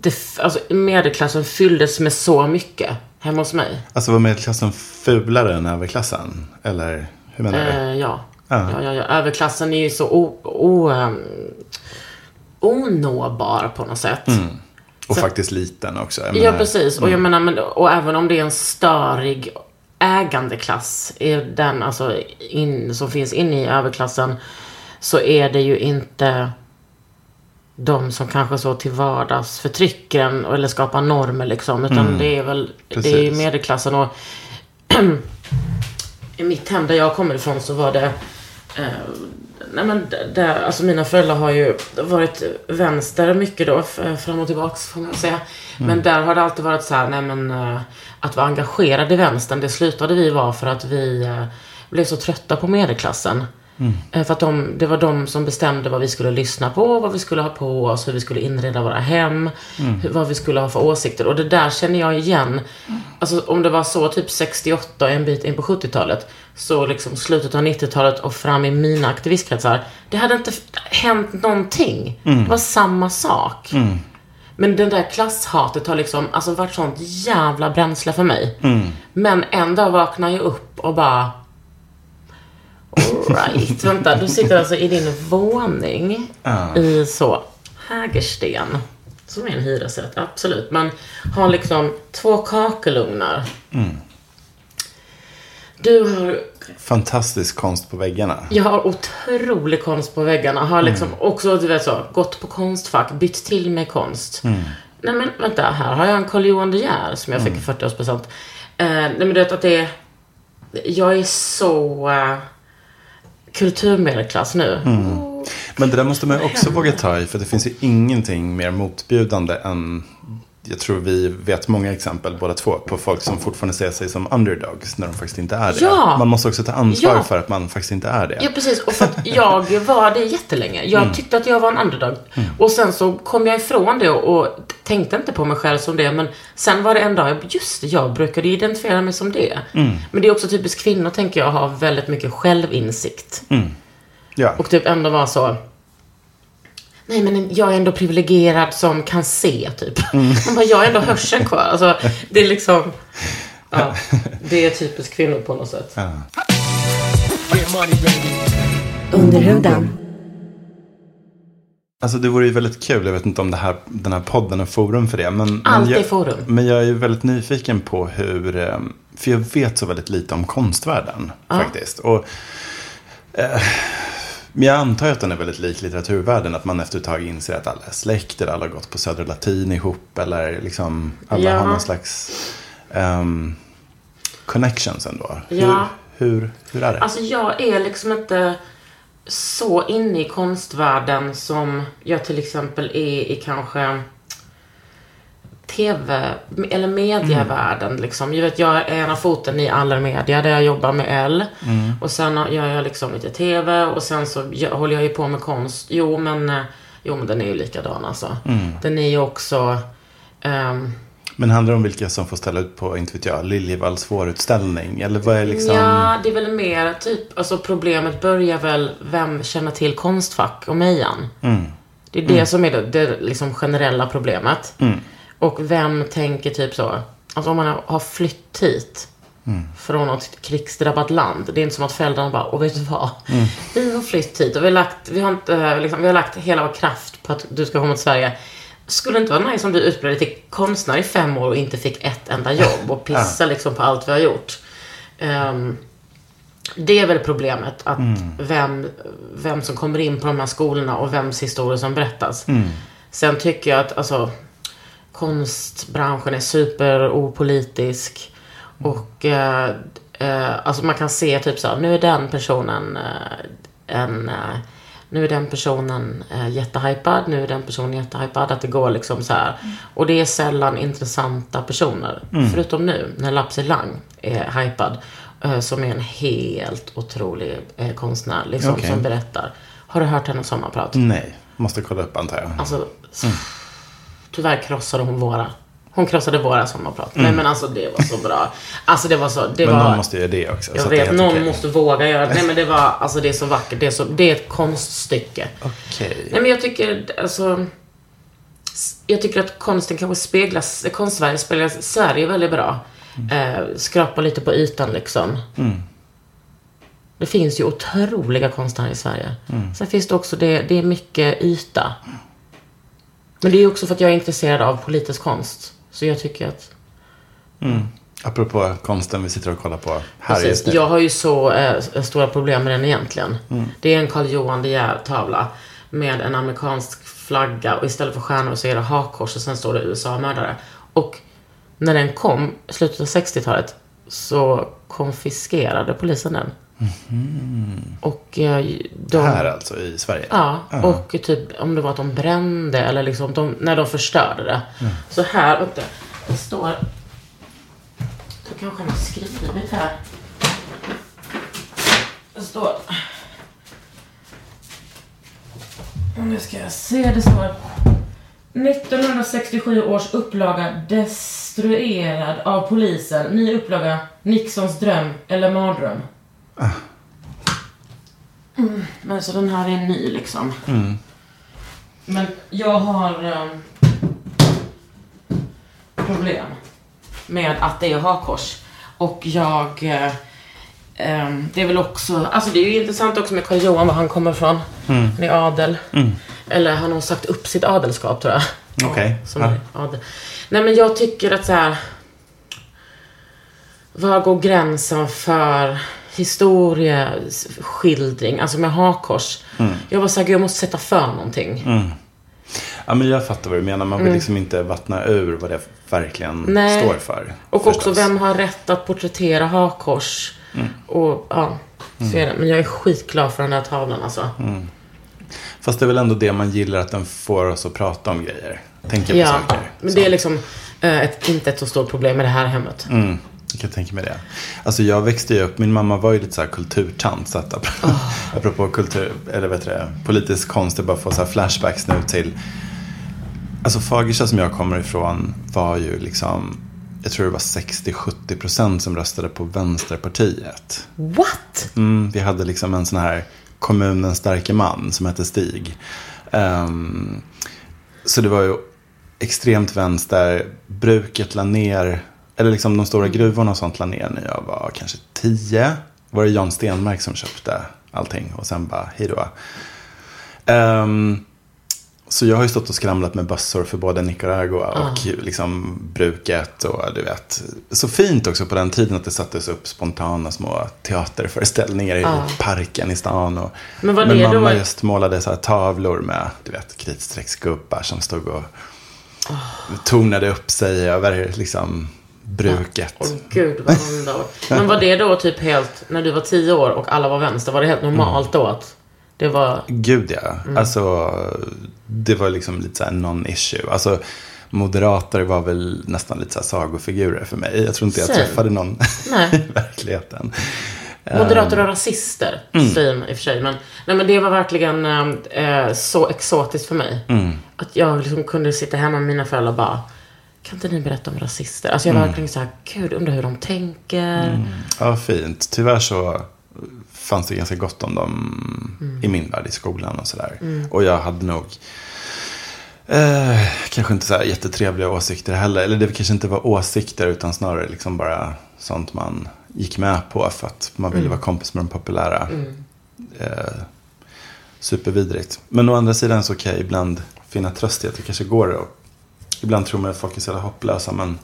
S1: det, alltså medelklassen fylldes med så mycket hemma hos mig.
S3: Alltså var medelklassen fulare än överklassen? Eller hur menar du?
S1: Eh, ja.
S3: Ja.
S1: Ja. Ja, ja, Överklassen är ju så o, o, um, onåbar på något sätt.
S3: Och faktiskt liten också. Jag
S1: Ja,
S3: menar-
S1: precis. Och jag menar, men, och även om det är en störig ägandeklass, är den alltså in, som finns inne i överklassen, så är det ju inte de som kanske så till vardags förtrycker en eller skapar normer liksom. Utan det är väl, det är medelklassen och *clears throat* i mitt hem där jag kommer ifrån så var det Nej men där, alltså mina föräldrar har ju varit vänster mycket då, fram och tillbaks får man säga. Men där har det alltid varit så här, nej men eh, att vara engagerad i vänstern, det slutade vi vara för att vi eh, blev så trötta på medelklassen. Eh, För att de, det var de som bestämde vad vi skulle lyssna på, vad vi skulle ha på oss, hur vi skulle inreda våra hem, hur, vad vi skulle ha för åsikter. Och det där känner jag igen. Alltså om det var så typ 68 en bit in på 70-talet, så liksom slutet av 90-talet och fram i mina aktivistkretsar, det hade inte hänt någonting. Det var samma sak. Men det där klasshatet har liksom alltså varit sånt jävla bränsle för mig. Men en dag vaknar jag upp och bara Alright, vänta. Du sitter alltså i din våning i så Hägersten. Som är en hyresrätt, absolut. Men har liksom två kakelugnar. Du har,
S3: Fantastisk konst på väggarna.
S1: jag har otrolig konst på väggarna. Har liksom också, du vet så, gått på konstfack, bytt till mig konst. Nej men vänta, här har jag en Carl Johan De Geer som jag fick i 40-årspresent. Eh, nej men du vet att det är, jag är så uh, kulturmedelklass nu. Mm.
S3: Men det där måste man ju också våga ta i. För det finns ju ingenting mer motbjudande än jag tror vi vet många exempel båda två på folk som fortfarande ser sig som underdogs när de faktiskt inte är det.
S1: Ja.
S3: Man måste också ta ansvar
S1: Ja.
S3: för att man faktiskt inte är det.
S1: Ja, precis. Och för att jag var det jättelänge. Jag tyckte att jag var en underdog. Och sen så kom jag ifrån det och, tänkte inte på mig själv som det. Men sen var det en dag, just det, jag brukade identifiera mig som det. Men det är också typiskt kvinnor, tänker jag, har väldigt mycket självinsikt.
S3: Ja.
S1: Och typ ändå vara så... Nej men jag är ändå privilegierad som kan se, typ. Man bara, jag har ändå hörseln kvar. Alltså, det är liksom... Ja, det är typiskt kvinnor på något sätt.
S2: Under huden.
S3: Alltså det vore ju väldigt kul, jag vet inte om det här, den här podden är forum för det. Men,
S1: Allt
S3: men
S1: är forum.
S3: Men jag är ju väldigt nyfiken på hur, eh, för jag vet så väldigt lite om konstvärlden faktiskt. Och, eh, men jag antar att den är väldigt lik litteraturvärlden, att man efter ett tag inser att alla är släkter, alla har gått på Södra Latin ihop, eller liksom alla
S1: Ja.
S3: har någon slags ehm, connections ändå.
S1: Ja.
S3: Hur, hur, hur är det?
S1: Alltså jag är liksom inte så inne i konstvärlden som jag till exempel är i kanske tv eller medievärlden. Liksom. Jag, vet, jag är ena foten i Allermedia där jag jobbar med L. Och sen gör jag liksom lite tv och sen så håller jag ju på med konst. Jo men, eh, jo, men den är ju likadan alltså. Den är ju också ehm,
S3: Men handlar det om vilka som får ställa ut på, inte vet jag, Liljevalchs vårutställning? Eller vad är liksom...
S1: Ja, det är väl mer typ, alltså problemet börjar väl, vem känner till Konstfack och Mejan? Det är det som är det, det liksom generella problemet. Och vem tänker typ så, alltså om man har- flytt hit från något krigsdrabbat land. Det är inte som att föräldrarna bara, och vet du vad? Vi har flytt hit och vi har lagt, vi har inte, liksom, vi har lagt hela vår kraft på att du ska komma till Sverige. Skulle det inte vara nice om du utbildade till konstnär i fem år och inte fick ett enda jobb och pissa liksom på allt vi har gjort? Ehm, det är väl problemet, att vem, vem som kommer in på de här skolorna och vems historia som berättas. Sen tycker jag att alltså, konstbranschen är super opolitisk. Och eh, eh, alltså man kan se typ så här, nu är den personen eh, en, eh, nu är den personen eh, jättehypad, nu är den personen jättehypad. Att det går liksom så här. Och det är sällan intressanta personer. Förutom nu, när Lapsi Lang är hypad. Eh, som är en helt otrolig eh, konstnär, liksom,
S3: Okej.
S1: som berättar. Har du hört hennes sommarprat?
S3: Nej, måste kolla upp antar jag.
S1: Alltså, tyvärr krossade hon våra. Hon krossade våra sommarprat. Nej men alltså det var så bra. Alltså det var så, det
S3: Men
S1: var...
S3: någon måste göra det också. så
S1: Jag vet, någon
S3: okej.
S1: måste våga göra det. Nej men det var, alltså det är så vackert. Det är, så, det är ett konststycke.
S3: Okej.
S1: Nej men jag tycker, alltså. Jag tycker att konsten kanske speglas, Konstsverige speglar Sverige väldigt bra. Eh, skrapa lite på ytan liksom. Det finns ju otroliga konstnärer i Sverige. Sen finns det också, det, det är mycket yta. Men det är också för att jag är intresserad av politisk konst. Så jag tycker att
S3: Apropå konsten vi sitter och kollar på här
S1: Precis.
S3: just nu.
S1: Jag har ju så eh, stora problem med den egentligen. Det är en Karl Johan De Geer-tavla med en amerikansk flagga och istället för stjärnor så är det hakkors och sen står det USA-mördare. Och när den kom, slutet av 60-talet, så konfiskerade polisen den. Och eh, de...
S3: Här alltså i Sverige?
S1: Ja, och typ om det var att de brände eller liksom de, när de förstörde det. Så här, vänta, det står... Det kanske han har skrivit här. Det står... Nu ska jag se, det står... 1967 års upplaga destruerad av polisen. Ny upplaga Nixons dröm eller mardröm. Men så den här är ny liksom. Men jag har ehm, problem med att det är hakkors. Och jag... eh, ehm, det är väl också... Alltså det är ju intressant också med Karl Johan, var han kommer ifrån. Han är adel. Eller han har sagt upp sitt adelskap tror jag.
S3: Okej.
S1: Som
S3: Ja.
S1: är adel. Nej men jag tycker att så här. Var går gränsen för historieskildring, alltså med hakkors?
S3: Mm.
S1: Jag var såhär, jag måste sätta för någonting.
S3: Ja, men jag fattar vad du menar. Man vill liksom inte vattna ur vad det verkligen
S1: Mm. Nej.
S3: står för.
S1: Och
S3: förstås.
S1: också, vem har rätt att porträttera hakkors?
S3: Mm.
S1: Och ja, så är det. Men jag är skitglad för den här tavlan alltså.
S3: Mm. Fast det är väl ändå det man gillar, att den får oss att prata om grejer. Tänka på
S1: Ja,
S3: saker.
S1: men
S3: Så.
S1: det är liksom eh, ett, inte ett så stort problem med det här hemmet.
S3: Jag kan tänka mig det. Alltså jag växte ju upp, min mamma var ju lite så här kulturtant. Så att apropå, *laughs* apropå kultur, eller vet du det, politisk konst, jag bara får så här flashbacks nu till. Alltså Fagersta som jag kommer ifrån var ju liksom, jag tror det var 60-70 procent som röstade på Vänsterpartiet.
S1: What?
S3: Mm, vi hade liksom en sån här kommunens starke man som hette Stig. Ehm, så det var ju extremt vänster. Bruket la ner, eller liksom de stora gruvorna och sånt la ner när jag var kanske tio. Var det Jan Stenmark som köpte allting och sen bara hej då. Ehm, så jag har ju stått och skramlat med bössor för både Nicaragua och liksom bruket och du vet. Så fint också på den tiden att det sattes upp spontana små teaterföreställningar i parken i stan. Och,
S1: Men var
S3: men
S1: det då
S3: mamma
S1: ett-
S3: just målade så här tavlor med, du vet, kritstrecksgubbar som stod och tonade upp sig över liksom bruket.
S1: Åh gud vad underbart. Men var det då typ helt, när du var tio år och alla var vänster, var det helt normalt då att det var...
S3: Gud ja.
S1: Mm.
S3: Alltså, det var liksom lite så här non-issue. Alltså, moderater var väl nästan lite så här sagofigurer för mig. Jag tror inte jag
S1: Same.
S3: träffade någon *laughs*
S1: Nej.
S3: i verkligheten.
S1: Moderater och rasister, säger man i och för sig. Men, nej, men det var verkligen eh, så exotiskt för mig. Att jag liksom kunde sitta hemma med mina föräldrar och bara, kan inte ni berätta om rasister? Alltså jag var verkligen så här, gud, undrar hur de tänker.
S3: Ja, fint. Tyvärr så fanns det ganska gott om dem i min värld i skolan och sådär. Och jag hade nog eh, kanske inte så här jättetrevliga åsikter heller. Eller det kanske inte var åsikter utan snarare liksom bara sånt man gick med på för att man ville vara kompis med de populära. Eh, supervidrigt. Men å andra sidan så kan jag ibland finna tröst i att det kanske går och ibland tror man att folk är så jävla hopplösa men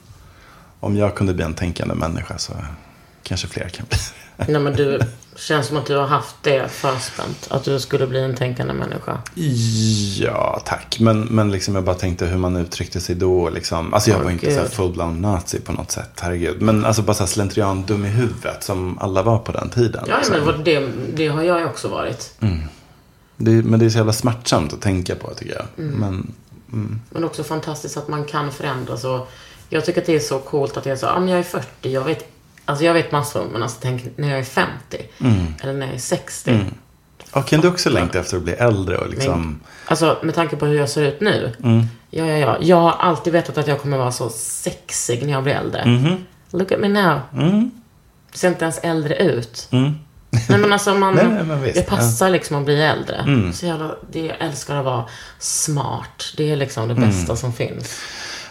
S3: om jag kunde bli en tänkande människa så kanske fler kan bli. *laughs*
S1: Nej men du, känns som att du har haft det förspänt. Att du skulle bli en tänkande människa.
S3: Ja, tack. Men, men liksom jag bara tänkte hur man uttryckte sig då. Liksom. Alltså jag
S1: Åh,
S3: var inte så
S1: Gud.
S3: full-blown nazi på något sätt. Herregud. Men alltså bara så slentrian dum i huvudet som alla var på den tiden.
S1: Ja,
S3: liksom.
S1: men det, det har jag också varit.
S3: Det, men det är så jävla smärtsamt att tänka på tycker jag.
S1: Mm.
S3: Men,
S1: Men också fantastiskt att man kan förändras. Och jag tycker att det är så coolt att jag så, ja men jag är 40, jag vet, alltså jag vet massor, men alltså tänk när jag är 50. Eller när jag är 60.
S3: ja, kan du också längta efter att bli äldre och liksom...
S1: Men, alltså med tanke på hur jag ser ut nu. Ja, ja, ja. Jag har alltid vetat att jag kommer vara så sexig när jag blir äldre. Look at me now. Ser inte ens äldre ut. Nej men alltså man,
S3: Nej, nej, men
S1: det passar liksom att bli äldre. Så jävla, det, jag älskar att vara smart. Det är liksom det bästa som finns.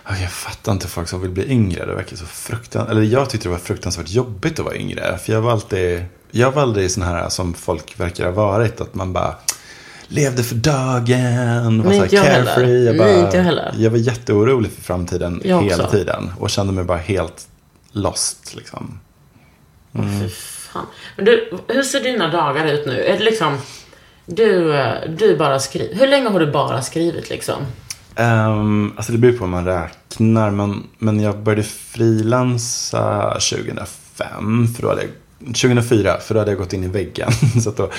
S3: Ja, Jag fattar inte folk som vill bli yngre. Det verkar så fruktansvärt. Eller jag tyckte det var fruktansvärt jobbigt att vara yngre. För jag var alltid, jag var aldrig sån här som folk verkar ha varit. Att man bara levde för dagen. Var
S1: Nej,
S3: så här carefree. Jag, bara,
S1: Nej, inte jag heller.
S3: jag var jätteorolig för framtiden
S1: Jag
S3: hela
S1: också.
S3: tiden. Och kände mig bara helt lost. Liksom.
S1: Åh, Fy fan. Men du, hur ser dina dagar ut nu? Är det liksom, du, du bara skriver. Hur länge har du bara skrivit liksom?
S3: Um, alltså det beror på hur man räknar. Men, men jag började frilansa 2005. För då hade jag, 2004, för då hade jag gått in i väggen. *laughs* så att då,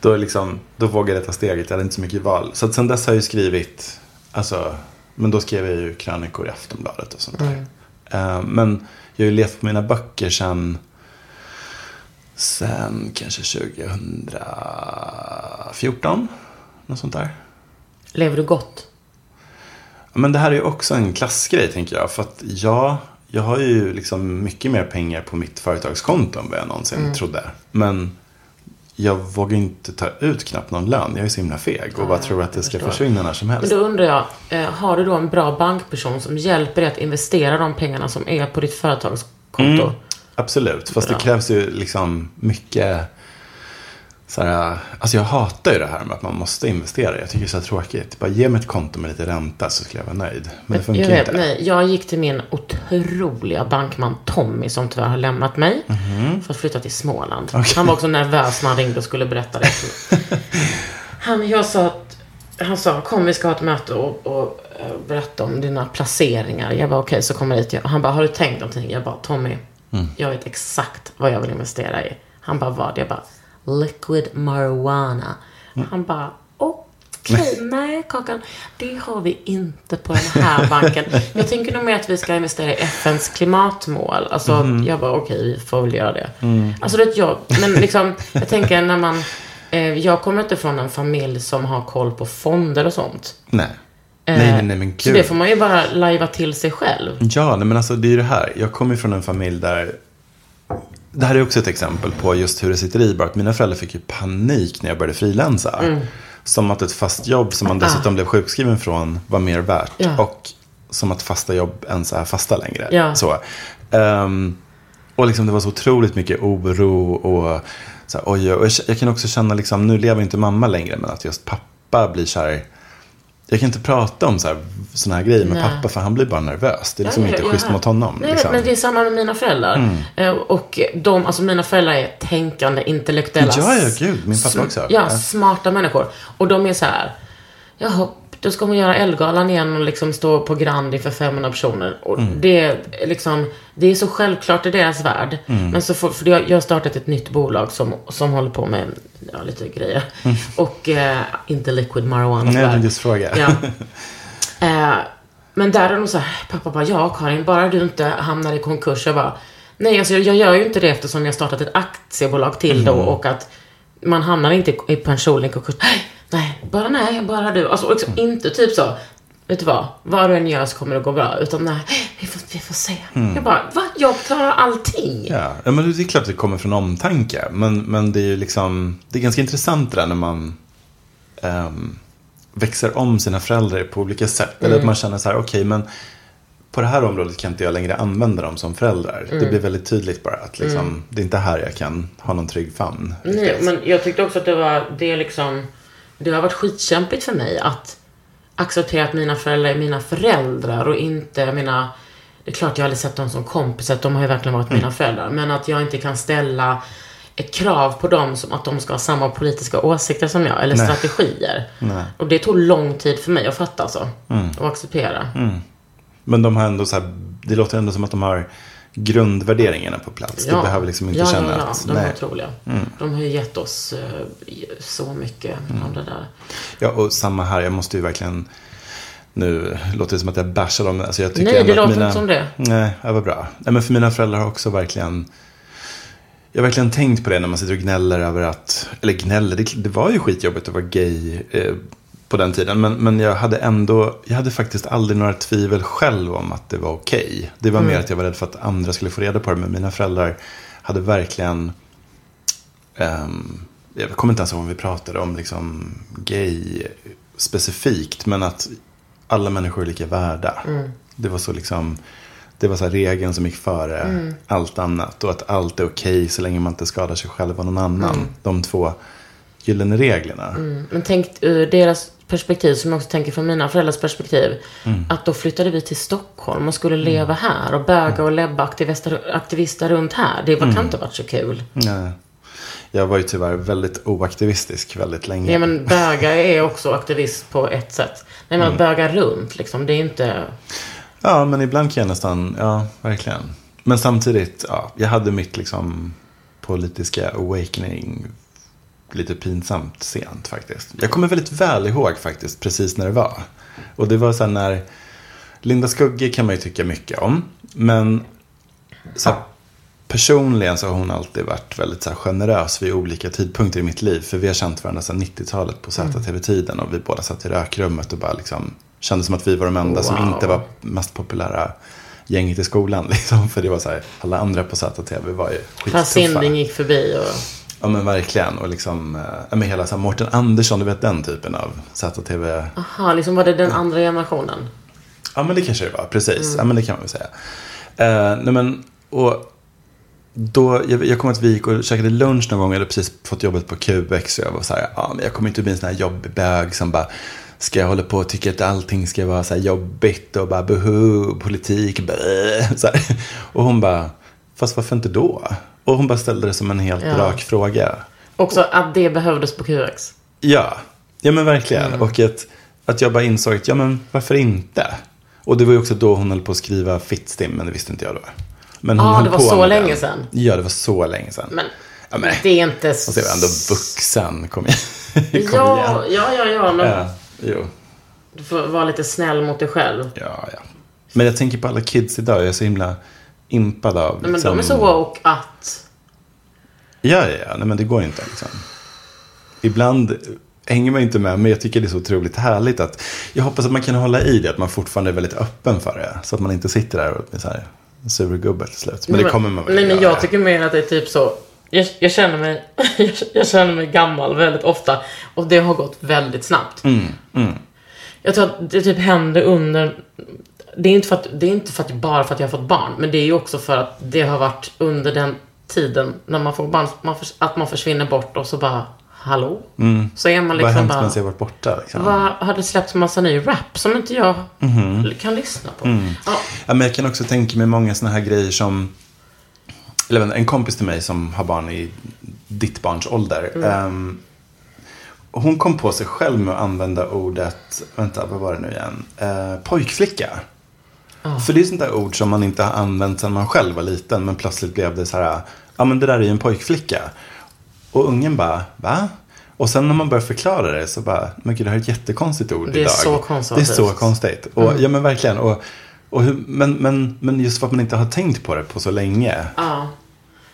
S3: då, liksom, då vågade jag ta steget. Jag hade inte så mycket val. Så att sen dess har jag skrivit. Alltså, men då skrev jag ju krönikor i Aftonbladet och sånt där. Ehm, men jag har ju levt på mina böcker sen. Sen kanske 2014. Något sånt där.
S1: Lever du gott?
S3: Ja, Men det här är ju också en klassgrej tänker jag. För att jag, jag har ju liksom mycket mer pengar på mitt företagskonto än vad jag någonsin
S1: Mm.
S3: trodde. Men jag vågar inte ta ut knappt någon lön. Jag är så himla feg och bara tror att det ska
S1: förstår.
S3: försvinna när som
S1: Men
S3: helst.
S1: då undrar jag, eh, har du då en bra bankperson som hjälper dig att investera de pengarna som är på ditt företagskonto?
S3: Mm. Absolut, fast det krävs ju liksom mycket så här, alltså jag hatar ju det här med att man måste investera. Jag tycker det är så tråkigt. Bara ge mig ett konto med lite ränta så skulle jag vara nöjd. Men det funkar
S1: jag
S3: inte.
S1: nej, jag gick till min otroliga bankman Tommy som tyvärr har lämnat mig.
S3: Mhm.
S1: För att flytta till Småland. Han var också nervös när han ringde och skulle berätta det. *laughs* han, jag sa att, han sa, kom vi ska ha ett möte och, och eh, berätta om dina placeringar. Jag bara, okej, så kommer jag dit. Han bara, har du tänkt någonting? Jag bara, Tommy,
S3: Mm.
S1: jag vet exakt vad jag vill investera i. Han bara, vad? Jag bara, liquid marijuana.
S3: Mm.
S1: Han bara, okej, *laughs* nej Kakan, det har vi inte på den här banken. Jag tänker nog mer att vi ska investera i FNs klimatmål. Alltså,
S3: Mhm.
S1: jag bara, okej, vi får väl göra det.
S3: Mm.
S1: Alltså, det är ett jobb. Men liksom, jag tänker när man, eh, jag kommer inte från en familj som har koll på fonder och sånt.
S3: Nej.
S1: Eh,
S3: nej, nej, nej, men
S1: Så
S3: gud.
S1: det får man ju bara lajva till sig själv.
S3: Ja, nej, men alltså det är ju det här. Jag kommer från en familj där det här är också ett exempel på just hur det sitter i. Bara att mina föräldrar fick ju panik när jag började frilansa.
S1: Mm.
S3: Som att ett fast jobb som man dessutom blev sjukskriven från var mer värt.
S1: Ah. Ja.
S3: Och som att fasta jobb ens är fasta längre.
S1: Ja.
S3: Så. Ehm, och liksom det var så otroligt mycket oro och så här, oj, och jag, jag kan också känna liksom, nu lever inte mamma längre, men att just pappa blir så här. Jag kan inte prata om så här, här grejer med
S1: Nej.
S3: pappa för han blir bara nervös. Det är liksom
S1: Ja,
S3: inte
S1: jag-
S3: schysst
S1: jag-
S3: mot honom.
S1: Nej,
S3: liksom.
S1: men det är samma med mina föräldrar. Eh, Och de, alltså mina föräldrar är tänkande, intellektuella.
S3: Ja, ja, gud. Min pappa också.
S1: Ja,
S3: Ja.
S1: smarta människor. Och de är så här, jaha, då ska hon göra Ellegalan igen och liksom stå på Grandi för 500 personer. Och
S3: Mm.
S1: det, är liksom, det är så självklart i deras värld.
S3: Mm.
S1: Men så får, för jag, jag har startat ett nytt bolag som, som håller på med ja, lite grejer. Och eh, inte liquid marijuana
S3: Mm. Nej, jag just fråga.
S1: Ja. *laughs* Eh, men där är de så här, pappa bara, ja Karin, bara du inte hamnar i konkurs. Jag bara, nej alltså jag, jag gör ju inte det eftersom jag startat ett aktiebolag till då och att man hamnar inte i, i pension i konkurs. Nej, bara nej, bara du. Alltså och liksom, inte typ så, vet du vad, vad du än gör så kommer det gå bra. Utan nej, vi får, vi får se. Jag bara, va? Jag klarar allting.
S3: Ja, ja, men det är klart att det kommer från omtanke. Men, men det är ju liksom, det är ganska intressant det där när man ehm, växer om sina föräldrar på olika sätt. Eller
S1: Mm.
S3: att man känner så här, okej, men på det här området kan inte jag längre använda dem som föräldrar.
S1: Mm.
S3: Det blir väldigt tydligt bara att liksom, det är inte här jag kan ha någon trygg famn.
S1: Nej, men jag tyckte också att det var, det är liksom, det har varit skitkämpigt för mig att acceptera att mina föräldrar är mina föräldrar och inte mina, det är klart jag har aldrig sett dem som kompisar, de har ju verkligen varit mina föräldrar, men att jag inte kan ställa ett krav på dem som att de ska ha samma politiska åsikter som jag, eller
S3: Nej.
S1: strategier.
S3: Nej.
S1: Och det tog lång tid för mig att fatta alltså. Och acceptera.
S3: Men de har ändå så här, det låter ändå som att de har grundvärderingarna på plats. Det behöver liksom inte
S1: ja,
S3: känna
S1: ja, ja.
S3: att...
S1: De är
S3: nej. Mm.
S1: otroliga. De har ju gett oss eh, så mycket
S3: Mm.
S1: av det där.
S3: Ja, och samma här. Jag måste ju verkligen... Nu låter det som att jag bashar dem. Alltså jag tycker
S1: Nej, det låter
S3: mina,
S1: inte som det.
S3: Nej, det var bra. Nej, men för mina föräldrar har också verkligen... Jag har verkligen tänkt på det när man sitter och gnäller över att... Eller gnäller, det, det var ju skitjobbigt att vara gay eh, på den tiden. Men, men jag hade ändå... Jag hade faktiskt aldrig några tvivel själv om att det var okej. Det var mer att jag var rädd för att andra skulle få reda på det. Men mina föräldrar hade verkligen... ehm, jag kommer inte ens ihåg om vi pratade om liksom gay specifikt. Men att alla människor är lika värda. Det var så liksom... Det var så här regeln som gick före allt annat. Och att allt är okej så länge man inte skadar sig själv och någon annan. De två gyllene reglerna.
S1: Men tänk ur deras perspektiv, som jag också tänker från mina föräldrars perspektiv.
S3: Mm.
S1: Att då flyttade vi till Stockholm och skulle leva här och böga och lebba aktivister, runt här. Det var,
S3: Mm.
S1: kan inte ha varit så kul.
S3: Nej. Jag var ju tyvärr väldigt oaktivistisk väldigt länge.
S1: Ja men böga är också aktivist på ett sätt. Nej
S3: Mm.
S1: men att böga runt liksom, det är inte...
S3: Ja, men ibland kan jag nästan, ja, verkligen. Men samtidigt, ja, jag hade mitt liksom politiska awakening lite pinsamt sent faktiskt. Jag kommer väldigt väl ihåg faktiskt precis när det var. Och det var så när, Linda Skugge kan man ju tycka mycket om. Men så här, personligen så har hon alltid varit väldigt så här, generös vid olika tidpunkter i mitt liv. För vi har känt varandra sedan 90-talet på ZTV-tiden. Och vi båda satt i rökrummet och bara liksom kände som att vi var de enda som
S1: Wow.
S3: inte var mest populära gänget i skolan. *laughs* Liksom. För det var så här, alla andra på ZTV var ju skittuffa.
S1: Sinding gick förbi och...
S3: Ja men verkligen. Och liksom, eh, ja, men hela så här, Mårten Andersson, du vet den typen av ZTV.
S1: Aha, liksom var det den andra generationen?
S3: Ja men det kanske det var, precis.
S1: Mm.
S3: Ja men det kan man väl säga. Eh, nej men, och då, jag, jag kommer att vi gick och käkade lunch någon gång. Jag hade precis fått jobbet på QX. Och jag var så här, ja men jag kommer inte bli en sån här jobbig bög som bara Ska jag hålla på och tycka att allting ska vara så här jobbigt och bara buhu, politik, blä, *laughs* så här. Och hon bara, fast varför inte då? Och hon bara ställde det som en helt
S1: Ja.
S3: rak fråga.
S1: Också att det behövdes på QX.
S3: Ja, ja men verkligen.
S1: Mm.
S3: Och att, att jag bara insåg att, ja men varför inte? Och det var ju också då hon höll på att skriva Fittstim, men det visste inte jag då. Men hon
S1: Ja,
S3: höll
S1: det var
S3: på
S1: så länge
S3: den.
S1: sedan.
S3: Ja, det var så länge sedan.
S1: Men
S3: ja, men
S1: det är inte...
S3: och så är jag ändå vuxen, kom igen. *laughs* kom
S1: Ja,
S3: igen.
S1: ja, ja, ja, men
S3: Ja, jo.
S1: du får vara lite snäll mot dig själv.
S3: Ja, ja. Men jag tänker på alla kids idag, jag är så himla impad av.
S1: Nej, men
S3: liksom-
S1: de är så woke att...
S3: Ja, ja, ja. Nej, men det går inte liksom. Ibland hänger man inte med, men jag tycker det är så otroligt härligt att jag hoppas att man kan hålla i det, att man fortfarande är väldigt öppen för det. Så att man inte sitter där och blir så här surgubbe till slut. Men det kommer man väl
S1: Nej, men jag tycker mer att det är typ så. Jag, jag, känner mig, *laughs* jag, jag känner mig gammal väldigt ofta. Och det har gått väldigt snabbt.
S3: Mm,
S1: Jag tror att det typ händer under... Det är, inte för att, det är inte för att, bara för att jag har fått barn. Men det är ju också för att det har varit under den tiden när man får barn. Man förs- att man försvinner bort och så bara, hallå? Så är man
S3: Vad har
S1: liksom
S3: hänt
S1: bara...
S3: medan jag varit borta? Liksom?
S1: Vad har det släppts massa ny rap som inte jag
S3: Mhm.
S1: kan lyssna på?
S3: Mm.
S1: Ja,
S3: Ja, men jag kan också tänka mig många sådana här grejer som... Eller en kompis till mig som har barn i ditt barns ålder. ehm, hon kom på sig själv med att använda ordet, vänta vad var det nu igen? Eh, pojkflicka. För det är sånt där ord som man inte har använt sedan man själv var liten. Men plötsligt blev det så här, ja men det där är ju en pojkflicka. Och ungen bara, va? Och sen när man börjar förklara det så bara, men gud det här är ett jättekonstigt ord
S1: Det är
S3: idag.
S1: så
S3: Det är så konstigt. Och, Ja men verkligen. Och, och hur, men, men, men just för att man inte har tänkt på det på så länge.
S1: ja.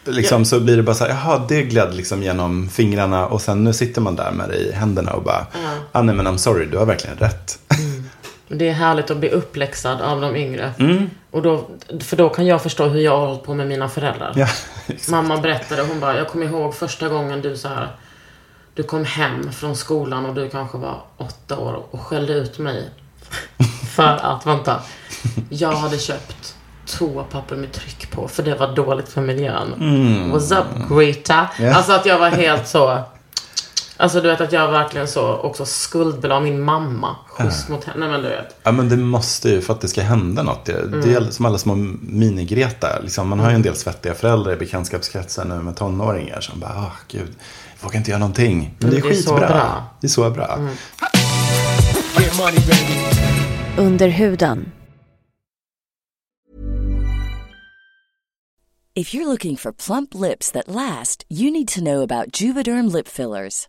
S3: Liksom, Så blir det bara så här, jaha det gled liksom genom fingrarna. Och sen nu sitter man där med det i händerna och bara, ah, nej men I'm sorry, du har verkligen rätt.
S1: Det är härligt att bli uppläxad av de yngre.
S3: Mm.
S1: Och då, för då kan jag förstå hur jag har hållit på med mina föräldrar.
S3: ja. *laughs*
S1: Mamma berättade, hon bara, jag kommer ihåg första gången du så här, du kom hem från skolan och du kanske var åtta år och skällde ut mig. *laughs* för att, vänta, jag hade köpt toapapper med tryck på för det var dåligt för miljön. What's up Greta?
S3: Ja.
S1: Alltså att jag var helt så, alltså du vet att jag verkligen så också skuldbelade min mamma. Schysst mot henne. Nej men du vet.
S3: Ja men det måste ju för att det ska hända något. Det,
S1: Mm.
S3: det är som alla små mini-Greta. Liksom, man har ju en del svettiga föräldrar i bekantskapskretsen nu med tonåringar som bara, ah gud, jag vågar inte göra någonting. Men det är
S1: det är så
S3: skitbra.
S1: bra.
S3: Det är så bra.
S2: Under huden.
S4: If you're looking for plump lips that last, you need to know about Juvederm lip fillers.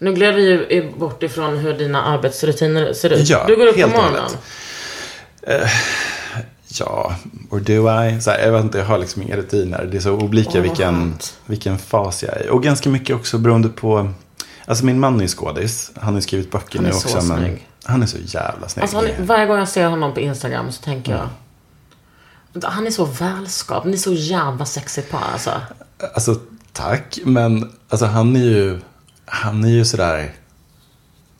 S1: Nu gled vi ju bort ifrån hur dina arbetsrutiner ser ut.
S3: Ja,
S1: du går upp på
S3: helt
S1: morgonen.
S3: hållet. Ja, or do I? Så här, jag vet inte, jag har liksom inga rutiner. Det är så olika
S1: vad
S3: vilken, vilken fas jag är i. Och ganska mycket också beroende på... Alltså min man är ju skådis. Han har ju skrivit böcker
S1: Han är
S3: nu
S1: så
S3: också. Men
S1: snygg.
S3: han är så jävla snygg.
S1: Alltså, är- varje gång jag ser honom på Instagram så tänker
S3: Mm.
S1: jag. Han är så välskapt. Ni är så jävla sexigt par alltså.
S3: Alltså, tack. Men alltså, han är ju, han är ju sådär...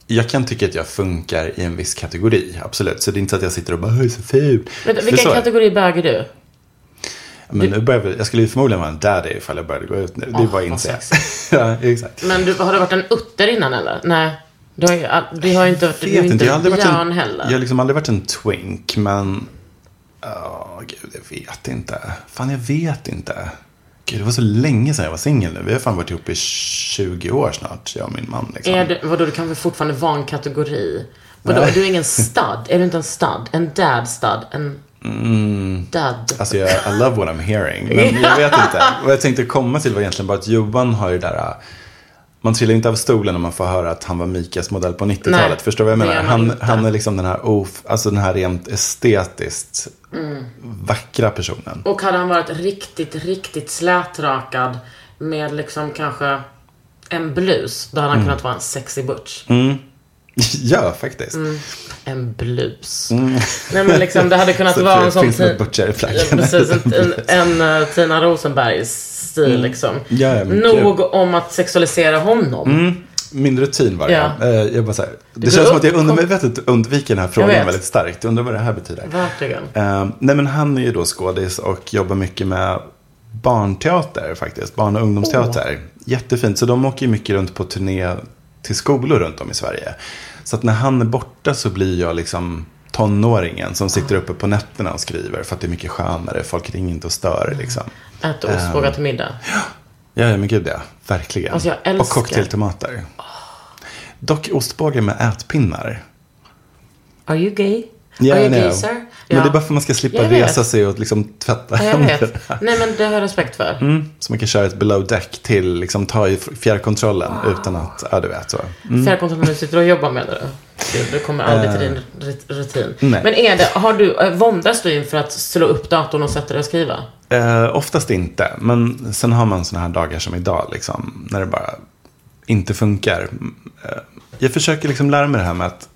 S3: Jag kan tycka att jag funkar i en viss kategori, absolut. Så det är inte så att jag sitter och bara, "Jag är så ful.
S1: Du, vilken kategori bög är du?
S3: Men nu börjar vi, jag skulle ju förmodligen vara en daddy ifall jag började gå ut nu. Det är
S1: Åh,
S3: bara att inse. *laughs* ja, exakt.
S1: Men du, har du varit en utter innan eller? Nej. Du har ju, du har ju inte varit, du är inte
S3: jag har varit en,
S1: heller.
S3: Jag har liksom aldrig varit en twink, men... Åh, gud, jag vet inte. Fan, jag vet inte. Det var så länge sedan jag var singel nu. Vi har fan varit ihop i 20 år snart, jag och min man. Liksom.
S1: Är du, vadå, du kan väl fortfarande vara en kategori? Vadå, är du ingen stud? Är du inte en stud? En dad stud? En dad?
S3: Alltså, jag, I love what I'm hearing. Men jag vet inte. *laughs* Vad jag tänkte komma till var egentligen bara att Johan har ju det där... Man trillar inte av stolen när man får höra att han var Mikas modell på 90-talet.
S1: Nej,
S3: Förstår du vad jag
S1: det
S3: menar? Han, han är liksom den här, of, alltså den här rent estetiskt
S1: Mm.
S3: vackra personen.
S1: Och hade han varit riktigt, riktigt slätrakad med liksom kanske en blus, då hade han kunnat vara en sexy butch. *laughs*
S3: Ja, faktiskt.
S1: En blus. Nej men liksom, det hade kunnat *laughs* vara
S3: det
S1: en sån...
S3: finns något
S1: ti-
S3: butcher i flaggan.
S1: Ja, precis, en, en, *laughs* en eh, Tina Rosenberg-stil liksom.
S3: Ja,
S1: Nog om att sexualisera honom.
S3: Min rutin var det.
S1: Ja.
S3: Eh, Jag bara så här, det känns som
S1: upp,
S3: att jag undermedvetet undviker den här frågan väldigt starkt. Jag undrar vad det här betyder.
S1: Verkligen.
S3: Eh, nej men han är ju då skådis och jobbar mycket med barnteater faktiskt. Barn och ungdomsteater. Jättefint. Så de åker ju mycket runt på turné till skolor runt om i Sverige. Så att när han är borta så blir jag liksom tonåringen som sitter uppe på nätterna och skriver. För att det är mycket skönare. Folk ringer inte och stör liksom.
S1: Ät ostbågar till middag.
S3: Ja, ja men gud ja. Verkligen.
S1: Alltså, jag
S3: och
S1: älskar-
S3: cocktailtomater. Dock ostbågar med ätpinnar.
S1: Are you gay?
S3: Ja,
S1: Are you gay sir?
S3: Men
S1: Ja.
S3: det är bara för att man ska slippa resa sig och liksom tvätta
S1: Ja, jag vet. Nej men det har jag respekt för.
S3: Mm, så man kan köra ett below deck till liksom ta i fjärrkontrollen utan att, ja du vet så. Mm.
S1: Fjärrkontrollen du sitter och jobbar med det. Du, du kommer aldrig till din rut- rutin.
S3: Eh. nej.
S1: Men är det, har du, eh, våndas du inför att slå upp datorn och sätta dig och skriva?
S3: Eh, oftast inte, men sen har man sådana här dagar som idag liksom, när det bara inte funkar. Eh, jag försöker liksom lära mig det här med att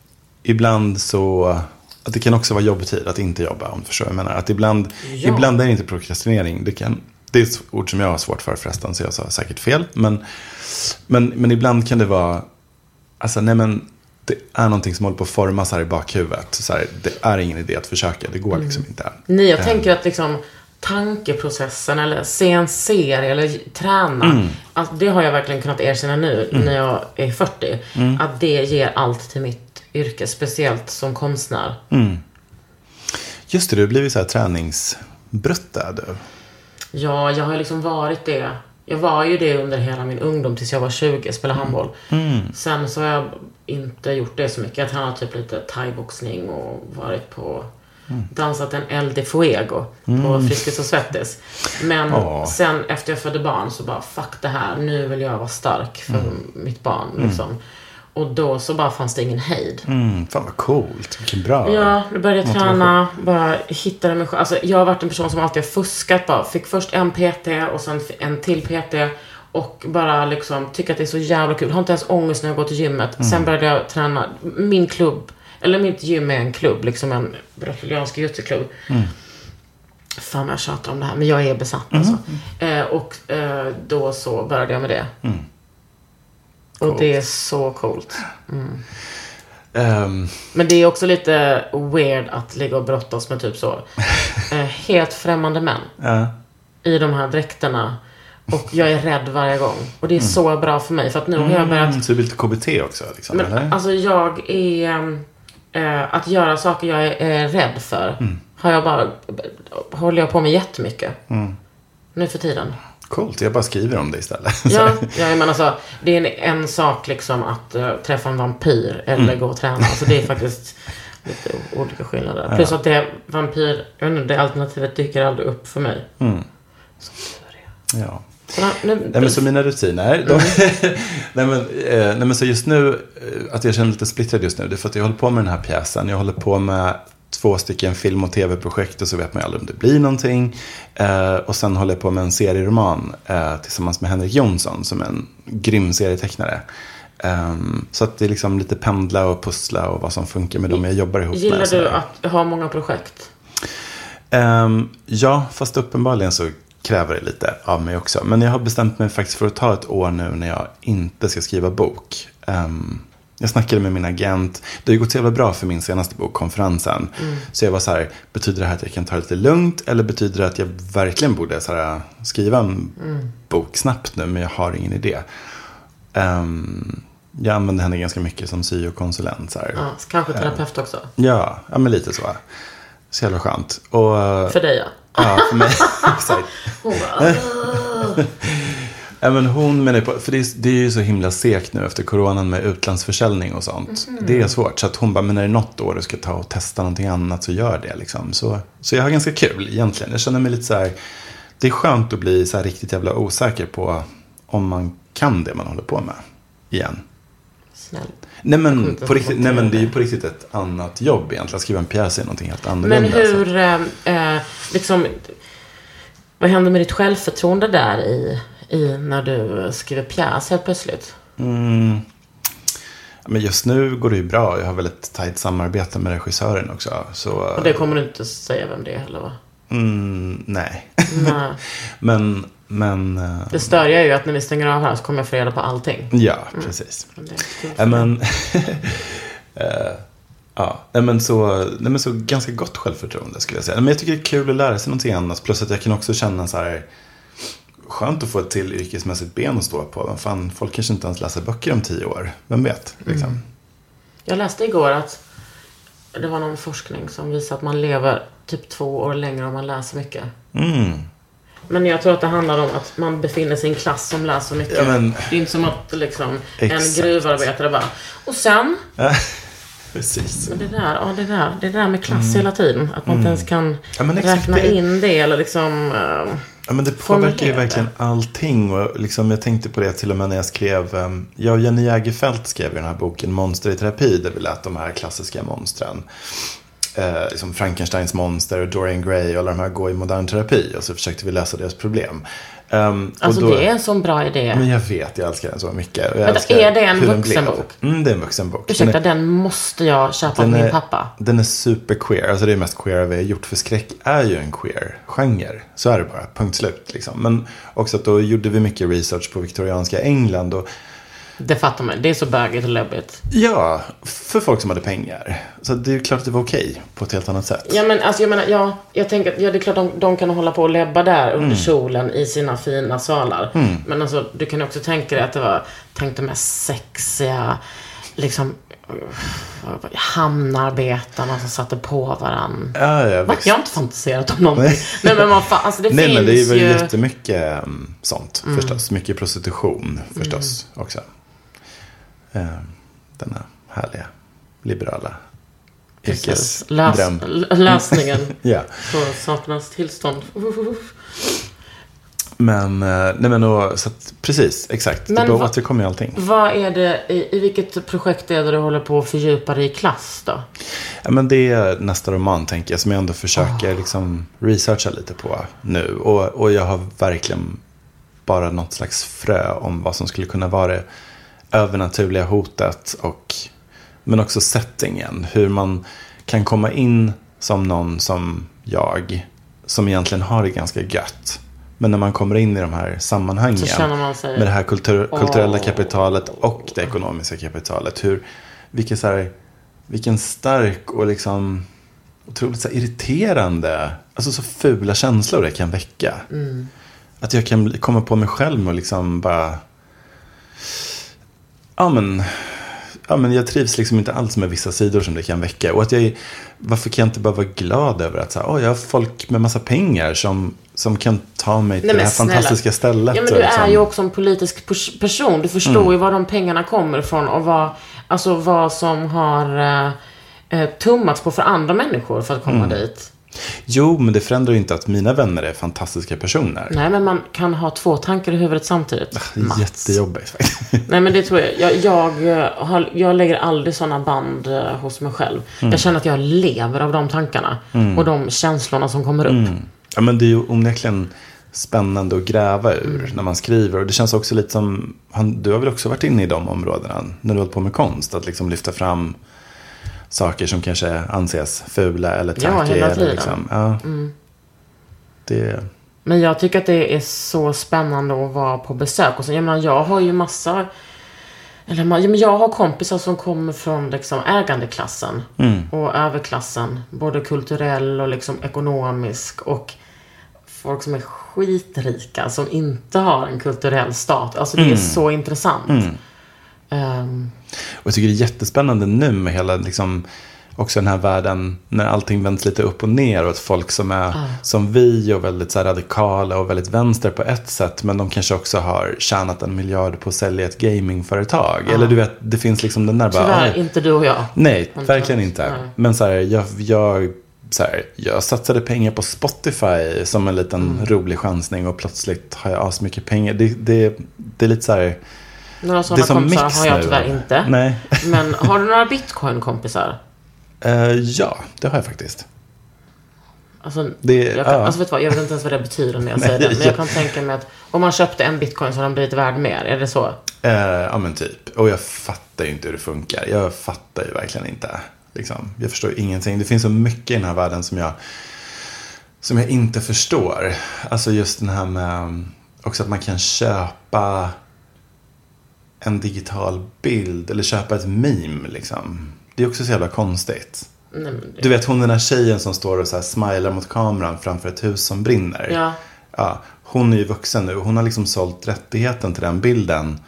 S3: ibland så, att det kan också vara jobbtid att inte jobba, om du förstår vad jag menar. Att ibland,
S1: Ja.
S3: ibland är det inte prokrastinering, det kan, det är ett ord som jag har svårt för förresten, så jag sa säkert fel. Men, men, men ibland kan det vara, alltså nej men, det är någonting som håller på att formas här i bakhuvudet. Så här, det är ingen idé att försöka, det går liksom inte.
S1: Ni, jag
S3: Eh,
S1: tänker att liksom tankeprocessen eller se en serie eller träna.
S3: Mm.
S1: Att det har jag verkligen kunnat erkänna nu när jag är 40.
S3: Mm.
S1: Att det ger allt till mitt yrke, speciellt som konstnär.
S3: Just det, du har blivit så här träningsbrutta du.
S1: Ja, jag har liksom varit det. Jag var ju det under hela min ungdom tills jag var 20, spelade handboll. Sen så har jag inte gjort det så mycket. Jag har tränat typ lite thaiboxning och varit på dansat en El de Fuego på Friskis och Svettis. Men
S3: Åh.
S1: sen efter jag födde barn så bara, fuck det här. Nu vill jag vara stark för mitt barn. Liksom. Och då så bara fanns det ingen hejd.
S3: Mm, fan vad coolt. Vilken bra
S1: Ja, då började jag träna, bara hittade mig själv. Alltså, jag har varit en person som alltid har fuskat bara. Fick först en PT och sen en till PT. Och bara liksom tycker att det är så jävla kul. Har inte ens ångest när jag går till gymmet.
S3: Mm.
S1: Sen började jag träna. Min klubb, eller mitt gym är en klubb, liksom en brasiliansk jujutsu-klubb.
S3: Mm.
S1: Fan jag tjatar om det här, men jag är besatt alltså. Eh, och eh, då så började jag med det.
S3: Mm.
S1: Och det är så coolt.
S3: Ehm,
S1: Men det är också lite weird att ligga och brottas med typ så *laughs* eh, helt främmande män
S3: ja.
S1: i de här dräkterna. Och jag är rädd varje gång. Och det är så bra för mig. För att nu har jag börjat...
S3: Mm, så det blir lite KBT också? Liksom,
S1: Men,
S3: eller?
S1: alltså jag är... Eh, att göra saker jag är, är rädd för.
S3: Mm.
S1: Har jag bara... Håller jag på med jättemycket.
S3: Mm.
S1: Nu för tiden.
S3: Coolt, jag bara skriver om det istället.
S1: Ja, *laughs* ja men alltså, det är en, en sak liksom att eh, träffa en vampyr eller
S3: Mm.
S1: gå och träna. Alltså det är faktiskt *laughs* lite olika skillnader. Plus att det vampyr, jag vet inte, det alternativet dyker aldrig upp för mig.
S3: ja.
S1: Så, nu,
S3: Nej, men så mina rutiner. De, *laughs* nej, men, eh, nej, men så just nu, eh, att jag känner lite splittrad just nu, det är för att jag håller på med den här pjäsen. Jag håller på med två stycken film och tv-projekt och så vet man ju aldrig om det blir någonting. Eh, och sen håller jag på med en serieroman eh, tillsammans med Henrik Jonsson som är en grym serietecknare. Ehm, så att det är liksom lite pendla och pussla och vad som funkar med dem jag jobbar ihop med.
S1: Gillar
S3: och sådär.
S1: du att ha många projekt?
S3: Ehm, ja, fast uppenbarligen så kräver det lite av mig också. Men jag har bestämt mig faktiskt för att ta ett år nu när jag inte ska skriva bok. Ehm, jag snackade med min agent. Det har ju gått så jävla bra för min senaste bok, Konferensen. Så jag var så här, betyder det här att jag kan ta det lite lugnt? Eller betyder det att jag verkligen borde så här, skriva en bok snabbt nu, men jag har ingen idé? Ehm, jag använder henne ganska mycket som syokonsulent. Så här.
S1: Ja, kanske terapeut också.
S3: Ja, ja, men lite så. Så jävla skönt. Och,
S1: För dig ja.
S3: Ja, för mig. *laughs* Exakt.
S1: Hon bara,
S3: Ja, men hon menar på, för det är, det är ju så himla segt nu efter coronan med utlandsförsäljning och sånt. Det är svårt. Så att hon bara, men är det något år du ska ta och testa någonting annat så gör det. Liksom. Så, så jag har ganska kul egentligen. Jag känner mig lite så här, det är skönt att bli så här riktigt jävla osäker på om man kan det man håller på med. Igen.
S1: snäll.
S3: Nej men, på riktigt, nej men det är ju på riktigt ett annat jobb egentligen. Att skriva en pjäs är någonting helt annorlunda.
S1: Men hur, eh, eh, liksom, vad händer med ditt självförtroende där i, i när du skriver pjäs helt plötsligt?
S3: Mm. Men just nu går det ju bra. Jag har väldigt tajt samarbete med regissören också. Så,
S1: Och det kommer du inte säga vem det är heller va?
S3: Mm, nej.
S1: Nej. *laughs*
S3: men, men, eh,
S1: Det störiga är ju att när vi stänger av här så kommer jag få reda på allting.
S3: ja, precis.
S1: Men kul för
S3: Ja, men,
S1: dig.
S3: eh, ja, nej, men så, nej, men så ganska gott självförtroende skulle jag säga. Men jag tycker det är kul att lära sig någonting annat. Plus att jag kan också känna så här, skönt att få ett till yrkesmässigt ben att stå på. Men fan, folk kanske inte ens läser böcker om tio år. Vem vet? Liksom.
S1: Jag läste igår att det var någon forskning som visar att man lever typ två år längre om man läser mycket.
S3: Mm.
S1: Men jag tror att det handlar om att man befinner sig i en klass som läser mycket.
S3: Ja, men-
S1: Det är inte som att liksom,
S3: Exakt.
S1: en gruvarbetare bara, och sen, *laughs*
S3: Precis.
S1: men det där, ja, det där, det där med klass hela tiden. Att man inte ens kan
S3: Mm. Ja,
S1: räkna
S3: det-
S1: in det eller liksom, eh,
S3: Ja, men det påverkar ju verkligen allting. Och liksom, jag tänkte på det till och med när jag skrev, um, jag och Jenny Jägerfeld skrev ju den här boken Monster i terapi, där vi lät de här klassiska monstren, eh, liksom Frankensteins monster och Dorian Gray och alla de här gå i modern terapi. Och så försökte vi lösa deras problem. Um,
S1: alltså
S3: då-
S1: det är en sån bra idé.
S3: Men jag vet, jag älskar den så mycket. Och jag
S1: Vänta, är det en vuxenbok?
S3: Mm, det är en vuxenbok.
S1: Ursäkta,
S3: Den är-
S1: den måste jag köpa till min pappa.
S3: Den är super queer. Alltså det är mest queer vi har gjort. För skräck är ju en queer genre. Så är det bara. Punkt slut. Liksom. Men också att då gjorde vi mycket research på viktorianska England. Och
S1: Det fattar man. Det är så bögigt och läbbigt.
S3: Ja, för folk som hade pengar. Så det är klart att det var okej på ett helt annat sätt.
S1: Ja, men alltså jag menar, ja, jag tänker att ja, det är klart de, de kan hålla på och läbba där under
S3: Mm.
S1: kjolen i sina fina salar. Men alltså, du kan också tänka dig att det var, tänk de här sexiga, liksom, hamnarbetarna som satte på varandra.
S3: Ja, ja,
S1: Va? Jag har inte fantiserat om någonting. Nej, men vad fan, alltså det
S3: Nej,
S1: finns
S3: men det är väl
S1: ju...
S3: jättemycket um, sånt förstås. Mycket prostitution förstås också. Eh, denna härliga, liberala yrkesdröm.
S1: l- lösningen *laughs*
S3: Ja,
S1: på sakernas tillstånd. *laughs*
S3: men, eh, nej men och, så att, precis, exakt.
S1: Men vad-
S3: återkommer ju allting.
S1: Vad är det, i, i vilket projekt är det du håller på att fördjupa dig i klass då?
S3: Ja, men det är nästa roman tänker jag som jag ändå försöker liksom researcha lite på nu. Och, och jag har verkligen bara något slags frö om vad som skulle kunna vara det övernaturliga hotet. Och, men också settingen. Hur man kan komma in som någon som jag. Som egentligen har det ganska gött. Men när man kommer in i de här sammanhangen.
S1: Sig-
S3: Med det här kultur, kulturella
S1: Åh.
S3: kapitalet och det ekonomiska kapitalet. Hur, vilken, så här, vilken stark och liksom otroligt så irriterande, alltså så fula känslor det kan väcka. Att jag kan komma på mig själv och liksom bara, ja men, ja men jag trivs liksom inte alls med vissa sidor som det kan väcka. Och att jag, varför kan jag inte bara vara glad över att så här, oh, jag har folk med massa pengar som, som kan ta mig till
S1: Nej,
S3: det här
S1: snälla.
S3: fantastiska stället.
S1: Ja, men du
S3: liksom,
S1: är ju också en politisk pers- person. Du förstår ju var de pengarna kommer ifrån och vad, alltså vad som har eh, eh, tummats på för andra människor för att komma dit.
S3: Jo, men det förändrar ju inte att mina vänner är fantastiska personer.
S1: Nej, men man kan ha två tankar i huvudet samtidigt.
S3: Är
S1: Mats.
S3: jättejobbigt faktiskt.
S1: Nej, men det tror jag. Jag, jag, eh, har, jag lägger aldrig sådana band eh, hos mig själv.
S3: Mm.
S1: Jag känner att jag lever av de tankarna. Och de känslorna som kommer upp.
S3: Ja, men det är ju onekligen spännande att gräva ur
S1: Mm.
S3: när man skriver. Och det känns också lite som, du har väl också varit inne i de områdena när du hållit på med konst. Att liksom lyfta fram saker som kanske anses fula eller
S1: Ja,
S3: tacky.
S1: hela
S3: eller
S1: tiden.
S3: liksom, ja. Det,
S1: Men jag tycker att det är så spännande att vara på besök. Och så, jag, menar, jag har ju massa... Eller, ja, jag har kompisar som kommer från liksom, ägandeklassen och överklassen. Både kulturell och liksom, ekonomisk. Och folk som är skitrika som inte har en kulturell stat. Alltså det är så intressant. Ehm,
S3: och jag tycker det är jättespännande nu med hela, liksom, också den här världen när allting vänds lite upp och ner. Och att folk som är som vi och väldigt så radikala och väldigt vänster på ett sätt. Men de kanske också har tjänat en miljard på att sälja ett gamingföretag. Eller du vet, det finns liksom den där bara,
S1: tyvärr
S3: "Oj,
S1: inte du och jag.
S3: Nej,
S1: Inte
S3: verkligen inte.
S1: Nej.
S3: Men så här, jag, jag, så här, jag satsade pengar på Spotify som en liten
S1: Mm.
S3: rolig chansning och plötsligt har jag asmycket pengar. Det, det, det är lite så här,
S1: Några
S3: det
S1: sådana
S3: som
S1: kompisar
S3: mix
S1: har jag
S3: nu.
S1: tyvärr inte.
S3: Nej. *laughs*
S1: Men har du några bitcoin-kompisar?
S3: Eh, ja, det har jag faktiskt.
S1: Alltså,
S3: Det-
S1: jag, kan,
S3: ja.
S1: alltså vet vad, jag vet inte ens vad det betyder när jag *laughs* säger det. Men
S3: ja.
S1: jag kan tänka mig att om man köpte en bitcoin så har den blivit värd mer. Är det så?
S3: Eh, ja men typ. Och jag fattar ju inte hur det funkar. Jag fattar ju verkligen inte. Liksom. Jag förstår ingenting. Det finns så mycket i den här världen som jag, som jag inte förstår. Alltså just den här med också att man kan köpa en digital bild eller köpa ett meme. Liksom. Det är också så jävla konstigt.
S1: Nej, det-
S3: Du vet hon den här tjejen som står och så här smilar mot kameran framför ett hus som brinner.
S1: Ja.
S3: Ja, hon är ju vuxen nu. Hon har liksom sålt rättigheten till den bilden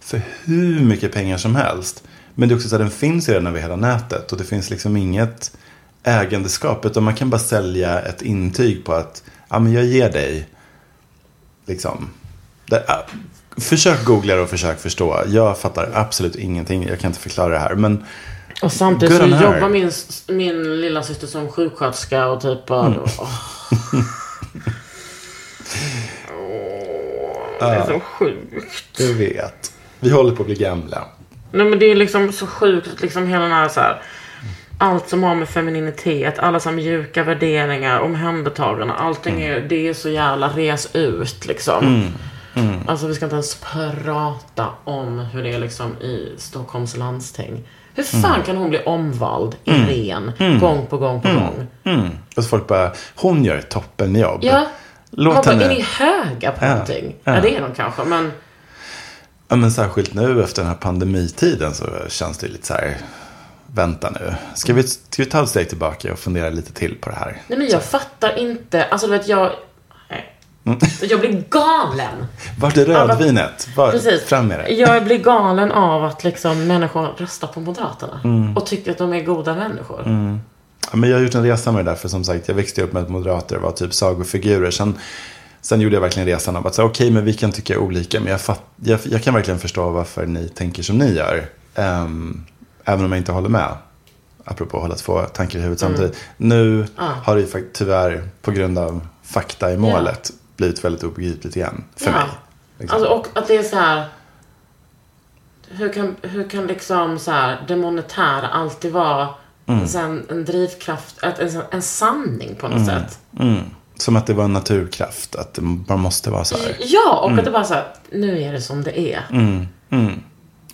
S3: för hur mycket pengar som helst. Men det är också så att den finns redan över hela nätet. Och det finns liksom inget ägandeskap. Utan man kan bara sälja ett intyg på att ja, men jag ger dig. Liksom. Det, försök googla det och försök förstå. Jag fattar absolut ingenting. Jag kan inte förklara det här. Men
S1: Och samtidigt så jobbar min, min lilla syster som sjuksköterska och typ bara...
S3: Mm.
S1: Åh. Åh, *laughs* det är så sjukt.
S3: du vet. Vi håller på att bli gamla.
S1: Nej men det är liksom så sjukt att liksom hela den här så här. Allt som har med femininitet, alla så mjuka värderingar, omhändertagande, allting är, det är så jävla res ut liksom. Alltså vi ska inte ens prata om hur det är liksom i Stockholms landsting. Hur fan kan hon bli omvald i ren gång på gång på gång?
S3: Mm. Och så folk bara, hon gör ett toppenjobb.
S1: Ja.
S3: Låt
S1: Man bara,
S3: henne-
S1: är ni höga på
S3: Ja.
S1: någonting? Ja.
S3: Ja.
S1: det är de kanske, men
S3: Ja, men särskilt nu efter den här pandemitiden så känns det lite så här, vänta nu. Ska vi, ska vi ta ett steg tillbaka och fundera lite till på det här?
S1: Nej men jag fattar inte. Alltså du vet jag...
S3: Mm.
S1: Jag blir galen.
S3: Vart är rödvinet? Var,
S1: Precis.
S3: Fram med det.
S1: Jag blir galen av att liksom människor röstar på Moderaterna.
S3: Mm.
S1: Och tycker att de är goda människor.
S3: Ja, men jag har gjort en resa med det där, för som sagt, jag växte upp med att moderater var typ sagofigurer. Sen, sen gjorde jag verkligen resan av att säga, okej, men vi kan tycka olika, men jag, fatt, jag, jag kan verkligen förstå varför ni tänker som ni gör. Ehm, även om jag inte håller med. Apropå att hålla två tankar i huvudet samtidigt. Nu har det ju tyvärr, på grund av fakta i målet, blivit väldigt obegripligt igen. För mig. Liksom.
S1: Alltså, och att det är så här. Hur kan, hur kan liksom så här, det monetära alltid vara
S3: Mm.
S1: en, en drivkraft, en, en sanning på något
S3: Mm.
S1: sätt?
S3: Som att det var en naturkraft, att det bara måste vara så här.
S1: Ja, och
S3: Mm.
S1: att det bara så här, nu är det som det är.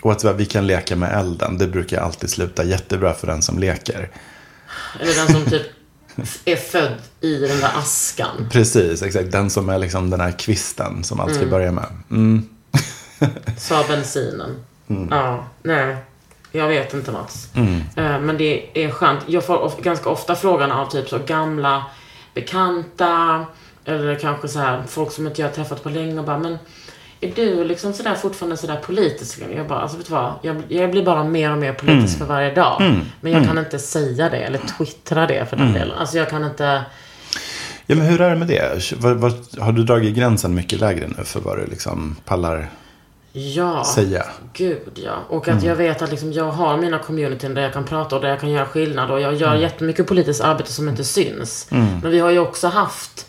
S3: Och att vi kan leka med elden, det brukar alltid sluta jättebra för den som leker.
S1: Eller den som typ är född i den där askan.
S3: Precis, exakt. Den som är liksom den här kvisten som allt ska
S1: Mm.
S3: börja med. Mm. *laughs*
S1: Sa bensinen. Ja, nej. Jag vet inte Mats. Eh, Men det är skönt. Jag får ganska ofta frågan av typ så gamla bekanta. Eller kanske så här folk som inte jag har träffat på länge och bara, men är du liksom sådär fortfarande sådär politisk? Jag bara, alltså vet du vad? Jag, jag blir bara mer och mer politisk för varje dag. Men jag kan inte säga det eller twittra det för den delen. Alltså jag kan inte...
S3: Ja, men hur är det med det? Vad, vad, har du dragit gränsen mycket lägre nu för vad du liksom pallar
S1: Ja.
S3: säga?
S1: Gud ja. Och att jag vet att liksom jag har mina communityn där jag kan prata och där jag kan göra skillnad. Och jag gör jättemycket politiskt arbete som inte syns. Men vi har ju också haft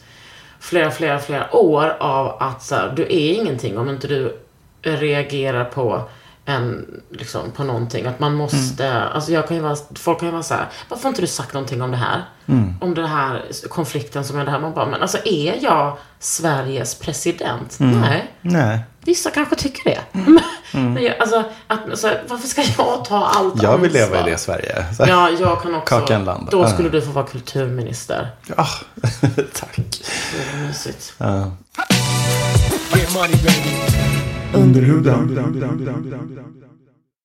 S1: flera, flera, flera år av att så här, du är ingenting om inte du reagerar på en, liksom, på någonting. Att man måste, alltså jag kan ju vara, folk kan ju vara så här, varför har inte du sagt någonting om det här? Om den här konflikten som är det här. Man bara, men alltså är jag Sveriges president? Nej.
S3: Nej.
S1: Vissa kanske tycker det. Men jag, alltså, att, så, här, varför ska jag ta allt
S3: Jag vill leva i det Sverige. Så-
S1: Ja, jag kan också.
S3: Kakan land.
S1: Då
S3: Ja.
S1: skulle du få vara kulturminister.
S3: Ah, *laughs* tack.
S1: Det är mysigt.
S3: Ja.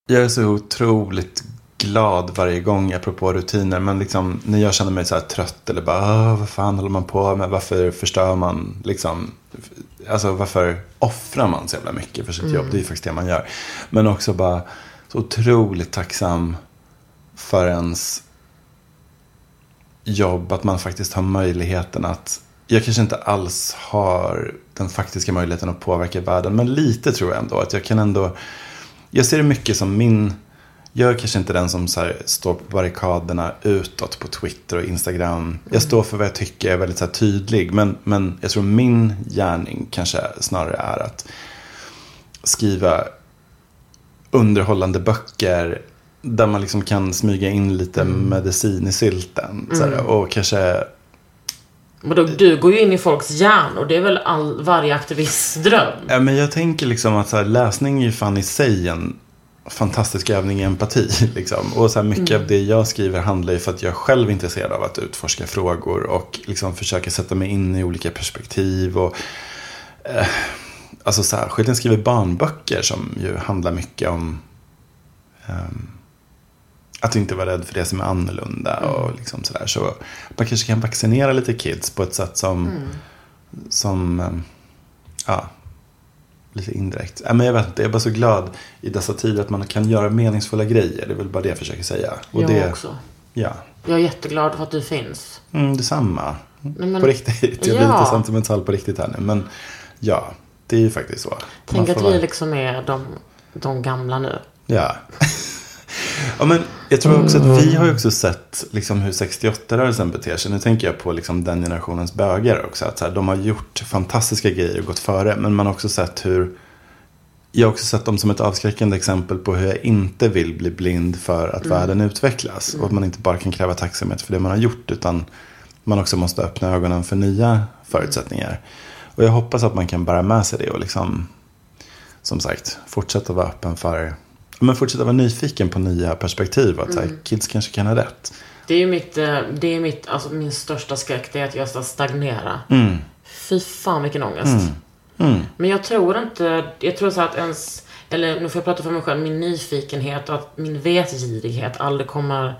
S3: Jag är så otroligt glad varje gång, apropå rutiner. Men liksom, när jag känner mig så här trött eller bara, "Åh, vad fan håller man på med? Varför förstör man liksom? Alltså varför offrar man så jävla mycket för sitt jobb? Det är ju faktiskt det man gör. Men också bara så otroligt tacksam för ens jobb. Att man faktiskt har möjligheten att jag kanske inte alls har den faktiska möjligheten att påverka världen. Men lite tror jag ändå. Att jag kan ändå. Jag ser det mycket som min. Jag är kanske inte den som så här, står på barrikaderna utåt på Twitter och Instagram. Jag står för vad jag tycker, jag är väldigt så här, tydlig. Men, men jag tror min gärning kanske snarare är att skriva underhållande böcker. Där man liksom kan smyga in lite medicin i sylten. Så här, och kanske
S1: Men då, du går ju in i folks hjärnor. Det är väl all, varje aktivists dröm?
S3: Ja, men jag tänker liksom att här, läsning är ju fan i sig en fantastisk övning i empati. *laughs* Liksom. Och så mycket av det jag skriver handlar ju för att jag själv är intresserad av att utforska frågor och liksom försöka sätta mig in i olika perspektiv. Och, eh, alltså särskilt när jag skriver barnböcker som ju handlar mycket om ehm, att inte vara rädd för det som är annorlunda. Och liksom sådär. Så man kanske kan vaccinera lite kids på ett sätt som, som ehm, ja, lite indirekt. Ja, men jag vet inte, jag är bara så glad i dessa tider att man kan göra meningsfulla grejer. Det är väl bara det jag försöker säga. Och
S1: jag
S3: det,
S1: också.
S3: Ja,
S1: Jag är jätteglad för att du finns.
S3: mm, detsamma.
S1: men-
S3: på riktigt. Jag blir
S1: Ja.
S3: lite sentimental på riktigt här nu. Men ja, det är ju faktiskt så.
S1: Tänk att vi
S3: vara-
S1: liksom är de, de gamla nu.
S3: Ja. *laughs* ja men jag tror också att vi har också sett liksom hur 68-rörelsen beter sig. Nu tänker jag på liksom den generationens bögar också. Att så här, de har gjort fantastiska grejer och gått före. Men man har också sett hur jag har också sett dem som ett avskräckande exempel på hur jag inte vill bli blind för att världen utvecklas. Och att man inte bara kan kräva tacksamhet för det man har gjort. Utan man också måste öppna ögonen för nya förutsättningar. Och jag hoppas att man kan bära med sig det och liksom, som sagt, fortsätta vara öppen för, men fortsätta vara nyfiken på nya perspektiv. Att så här, kids kanske kan ha rätt.
S1: Det är mitt, eh, det är mitt, alltså min största skräck, det är att jag ska stagnera. Fy fan vilken ångest. Men jag tror inte, jag tror så att ens, eller nu får jag prata för mig själv, min nyfikenhet och att min vetgirighet aldrig kommer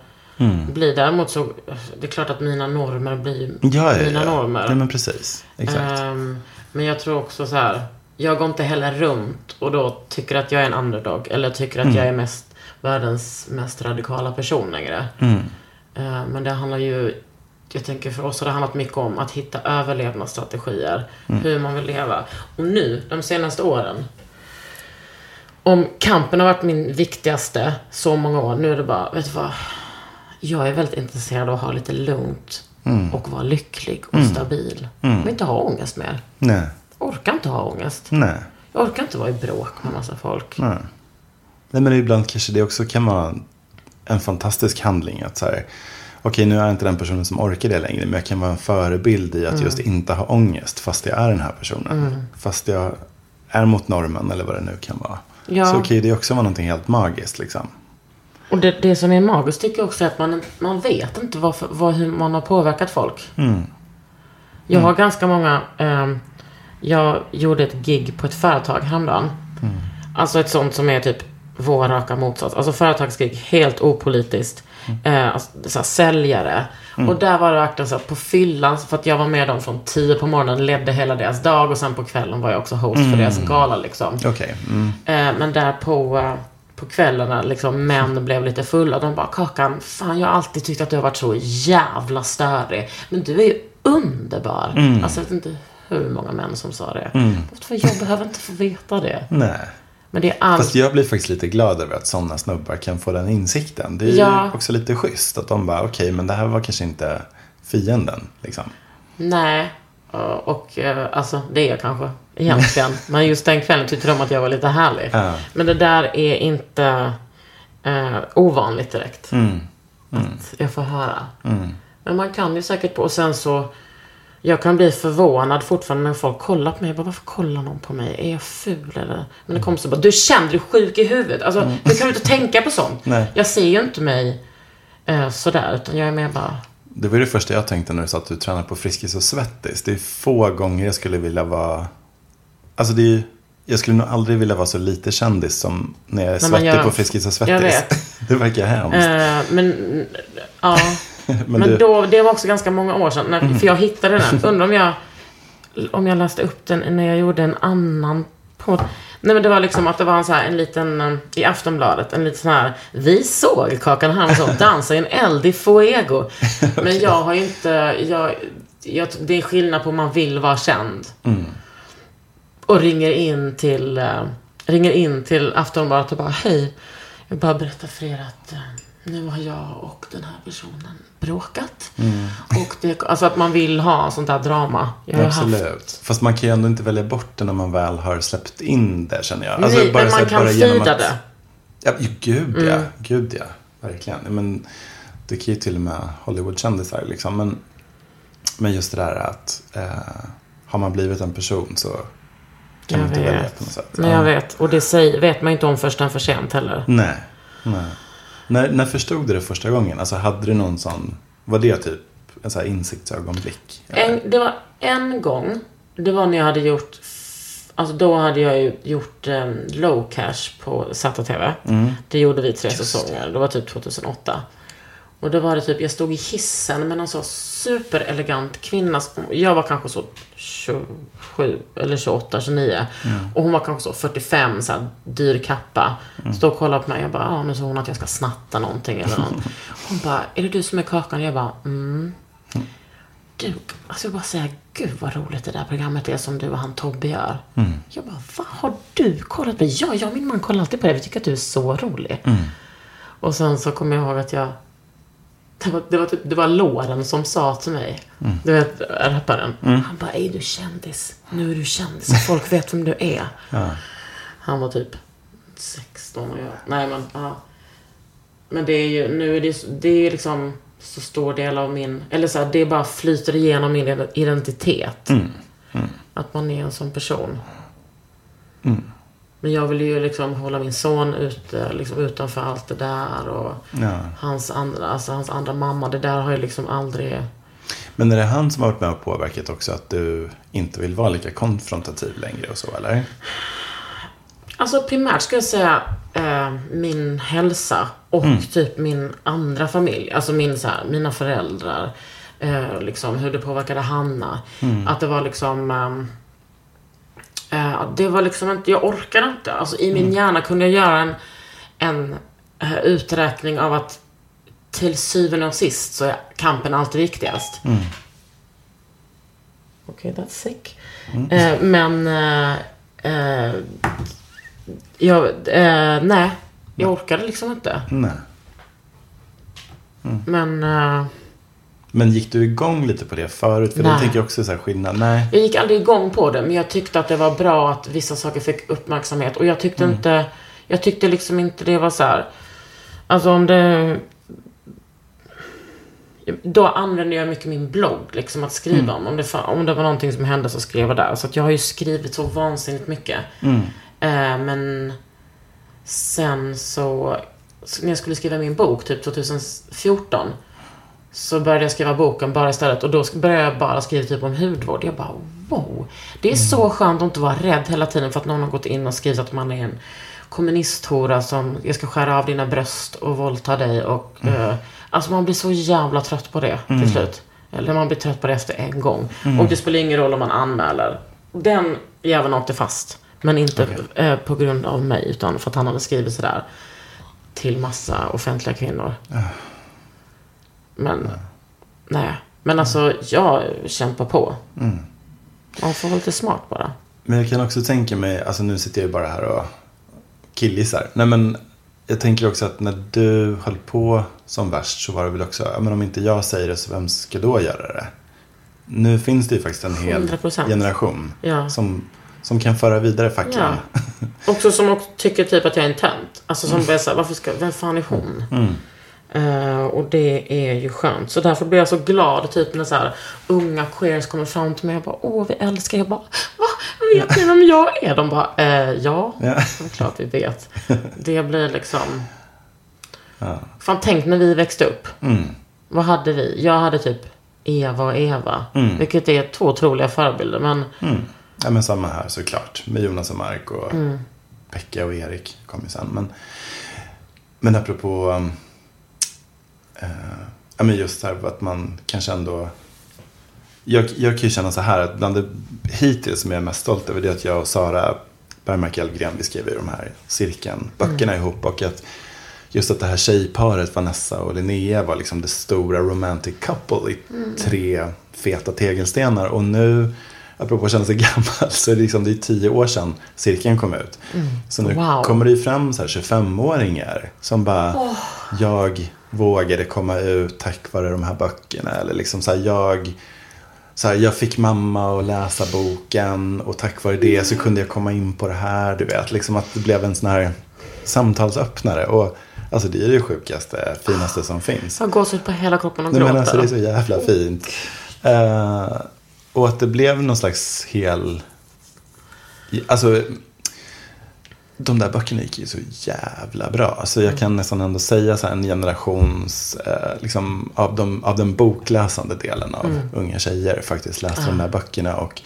S1: bli. Däremot så, det är klart att mina normer blir
S3: Ja, ja,
S1: mina
S3: ja.
S1: normer.
S3: Nej, men precis. Exakt.
S1: Ehm, men jag tror också så här. Jag går inte heller runt och då tycker att jag är en underdog. Eller tycker att jag är mest världens mest radikala person längre. Ehm, men det handlar ju, jag tänker för oss har det handlat mycket om att hitta överlevnadsstrategier. Hur man vill leva. Och nu, de senaste åren. Om kampen har varit min viktigaste så många år. Nu är det bara, vet du vad? Jag är väldigt intresserad av att ha lite lugnt. Och vara lycklig och stabil. Jag vill inte ha ångest mer.
S3: Nej.
S1: Orkar inte ha ångest.
S3: Nej.
S1: Jag orkar inte vara i bråk med massa folk.
S3: Nej. Nej, men ibland kanske det också kan vara en fantastisk handling. Att så här, okej nu är jag inte den personen som orkar det längre. Men jag kan vara en förebild i att
S1: Mm.
S3: just inte ha ångest. Fast jag är den här personen. Fast jag är mot normen eller vad det nu kan vara.
S1: Ja.
S3: Så kan ju det också vara någonting helt magiskt liksom.
S1: Och det, det som är magiskt tycker jag också är att man, man vet inte varför, vad, hur man har påverkat folk. Jag har ganska många... ehm, jag gjorde ett gig på ett företag häromdagen. Alltså ett sånt som är typ vår raka motsats. Alltså företagsgig, helt opolitiskt. Eh, alltså, säljare. Och där var det verkligen så på fyllan, för att jag var med dem från 10 på morgonen, ledde hela deras dag och sen på kvällen var jag också host för deras gala liksom.
S3: Okej. Mm.
S1: Eh, men där på, eh, på kvällarna, liksom, män blev lite fulla. De bara, Kakan, fan jag har alltid tyckt att du har varit så jävla störig. Men du är ju underbar. Alltså jag vet inte hur många män som sa det. För jag behöver inte få veta det.
S3: Nej.
S1: Men det är allt.
S3: Fast jag blir faktiskt lite glad över att sådana snubbar kan få den insikten. Det är
S1: Ja.
S3: ju också lite schysst. Att de bara, okej men det här var kanske inte fienden. Liksom.
S1: Nej. Och eh, alltså, det är jag kanske. Egentligen. *laughs* Men just den kvällen tyckte de att jag var lite härlig.
S3: Ja.
S1: Men det där är inte eh, ovanligt direkt. Att jag får höra. Men man kan ju säkert på. Och sen så. Jag kan bli förvånad fortfarande när folk kollar på mig. Jag bara, varför kollar någon på mig? Är jag ful eller? Men det kommer så bara, du känner dig sjuk i huvudet. Alltså, hur kan du inte tänka på sånt?
S3: Nej.
S1: Jag ser ju inte mig eh, sådär. Utan jag är mer bara,
S3: Det var ju det första jag tänkte när du sa att du tränar på Friskis och Svettis. Det är få gånger jag skulle vilja vara... Alltså det är ju... Jag skulle nog aldrig vilja vara så lite kändis som när jag är svettig
S1: gör-
S3: på Friskis och Svettis.
S1: Jag vet. *laughs*
S3: det verkar hemskt.
S1: Eh, men, ja. *laughs* men
S3: Men du- Mm.
S1: då, det var också ganska många år sedan. När, För jag hittade den. *laughs* Undrar om jag, om jag läste upp den när jag gjorde en annan podd. Nej men det var liksom att det var en så här, en liten, eh, i Aftonbladet, en liten sån här, vi såg Kakan Hermansson dansa i en eld i Fuego. *laughs* Men jag har ju inte, jag, jag, det är skillnad på om man vill vara känd. Och ringer in till, eh, ringer in till Aftonbladet och bara, hej, jag vill bara berätta för er att eh, nu har jag och den här personen bråkat. Och det, alltså att man vill ha sånt där drama. Har haft,
S3: Absolut. Fast man kan ju ändå inte välja bort det när man väl har släppt in det känner jag. Alltså,
S1: Nej, men
S3: så
S1: man
S3: här,
S1: kan fida
S3: att-
S1: det.
S3: Ja, ju- gud ja.
S1: Mm.
S3: Gud ja. Verkligen. Ja, Men det kan ju till och med Hollywoodkändisar liksom. Men, men just det där att eh, har man blivit en person så kan man
S1: Jag
S3: inte välja
S1: vet.
S3: på något sätt.
S1: Men jag vet. Och det säger, vet man inte om förrän för sent heller.
S3: Nej. Nej. När, när förstod du det första gången? Alltså hade du någon sån, var det typ en sån här insiktsögonblick?
S1: En, det var en gång. Det var när jag hade gjort... Alltså då hade jag ju gjort eh, low cash på Satta TV. Det gjorde vi tre säsonger. Det var typ 2008. Och då var det typ, jag stod i hissen med någon så superelegant kvinna. Jag var kanske så 27 eller 28, 29. Och hon var kanske så 45, så här, dyr kappa. Stod och kollade på mig. Jag bara, ja nu sa hon att jag ska snatta någonting eller något. *laughs* Hon bara, är det du som är Kakan? Jag bara, mm. Du, alltså jag bara säga, gud vad roligt det där programmet är som du och han Tobbe gör. Jag bara, vad har du kollat på? Ja, jag och min man kollar alltid på det. Vi tycker att du är så rolig. Och sen så kommer jag ihåg att jag det var, det var, typ, det var Loren som sa till mig, du vet rapparen. Han bara, är du kändis? Nu är du kändis. Folk vet vem du är. Han var typ 16 och jag, nej men, ja. Men det är ju, nu är det, det är ju liksom så stor del av min, eller så här, det bara flyter igenom min identitet. Att man är en sån person. Men jag vill ju liksom hålla min son ute, liksom utanför allt det där och
S3: Ja.
S1: hans, andra, alltså hans andra mamma. Det där har ju liksom aldrig...
S3: Men är det han som har varit med och påverkat också att du inte vill vara lika konfrontativ längre och så eller?
S1: Alltså primärt skulle jag säga eh, min hälsa och typ min andra familj. Alltså min, så här, mina föräldrar. Eh, liksom hur det påverkade Hanna. Att det var liksom... eh, det var liksom inte, jag orkade inte. Alltså i min hjärna kunde jag göra en, en eh, uträkning av att till syvende och sist så är kampen alltid viktigast. Okej, that's sick. Eh, men... Eh, eh, jag, nej, jag orkade liksom inte.
S3: Nej.
S1: Men eh,
S3: Men gick du igång lite på det förut? För det
S1: Nej.
S3: tänker jag också är så här skillnad. Nej.
S1: jag gick aldrig igång på det. Men jag tyckte att det var bra att vissa saker fick uppmärksamhet. Och jag tyckte inte... Jag tyckte liksom inte det var så här... Alltså om det... Då använde jag mycket min blogg, liksom att skriva om. Om det, om det var någonting som hände så skrev jag där. Så att jag har ju skrivit så vansinnigt mycket. Eh, men sen så, så, när jag skulle skriva min bok, typ 2014, så började jag skriva boken bara istället. Och då började jag bara skriva typ om hudvård. Jag bara, wow. Det är så skönt att inte vara rädd hela tiden för att någon har gått in och skrivit att man är en kommunisthora som jag ska skära av dina bröst och våldta dig. Och, eh, alltså man blir så jävla trött på det till slut. Eller man blir trött på det efter en gång. Och det spelar ingen roll om man anmäler. Den jäveln åkte fast. Men inte eh, på grund av mig, utan för att han hade skrivit sådär till massa offentliga kvinnor. Men, nej. Men alltså, jag kämpar på. Man får vara lite smart bara.
S3: Men jag kan också tänka mig, alltså nu sitter jag ju bara här och killgissar. Nej men jag tänker också att när du höll på som värst så var det väl också, ja, men om inte jag säger det så vem ska då göra det? Nu finns det ju faktiskt en hel
S1: 100%.
S3: generation
S1: Ja.
S3: som, som kan föra vidare facklan.
S1: Ja. Också som också tycker typ att jag är en tönt. Alltså som börjar säga, varför ska, vem fan är hon? Eh, och det är ju skönt. Så därför blir jag så glad typ när så här unga queers kommer fram till mig och bara, åh vi älskar. Jag bara, va? Vet ni vem jag är? De bara, eh, ja.
S3: Ja.
S1: Det är klart vi vet. Det blir liksom... *laughs* Fan, tänk när vi växte upp. Vad hade vi? Jag hade typ Eva och Eva. Vilket är två otroliga förebilder. Men
S3: Ja, men samma här såklart. Med Jonas och Mark och
S1: Mm.
S3: Pekka och Erik kom ju sen. Men, men apropå um, eh, ja, men just här att man kanske ändå... Jag, jag kan ju känna så här att bland det hittills som jag är mest stolt över det är att jag och Sara Bergmark Elfgren, vi skrev ju de här cirkeln, böckerna
S1: Mm.
S3: ihop. Och att just att det här tjejparet Vanessa och Linnea var liksom det stora romantic couple i
S1: Mm.
S3: tre feta tegelstenar. Och nu, apropå att känna sig *laughs* gammal, så är det, liksom, det är tio år sedan cirkeln kom ut. Så nu
S1: Wow.
S3: kommer det ju fram så här 25-åringar som bara, jag vågade komma ut tack vare de här böckerna. Eller liksom så här, jag, så här, jag fick mamma att läsa boken och tack vare det så kunde jag komma in på det här. Du vet, liksom att det blev en sån här samtalsöppnare. Och alltså det är det sjukaste, finaste som finns.
S1: jag gåshud på hela kroppen och
S3: Nej,
S1: gråter.
S3: men alltså, det är så jävla fint. Eh, och att det blev någon slags hel... Alltså, de där böckerna gick ju så jävla bra. Alltså, jag kan nästan ändå säga så här, en generations, eh, liksom, av, de, av den bokläsande delen av unga tjejer faktiskt läste de där böckerna. Och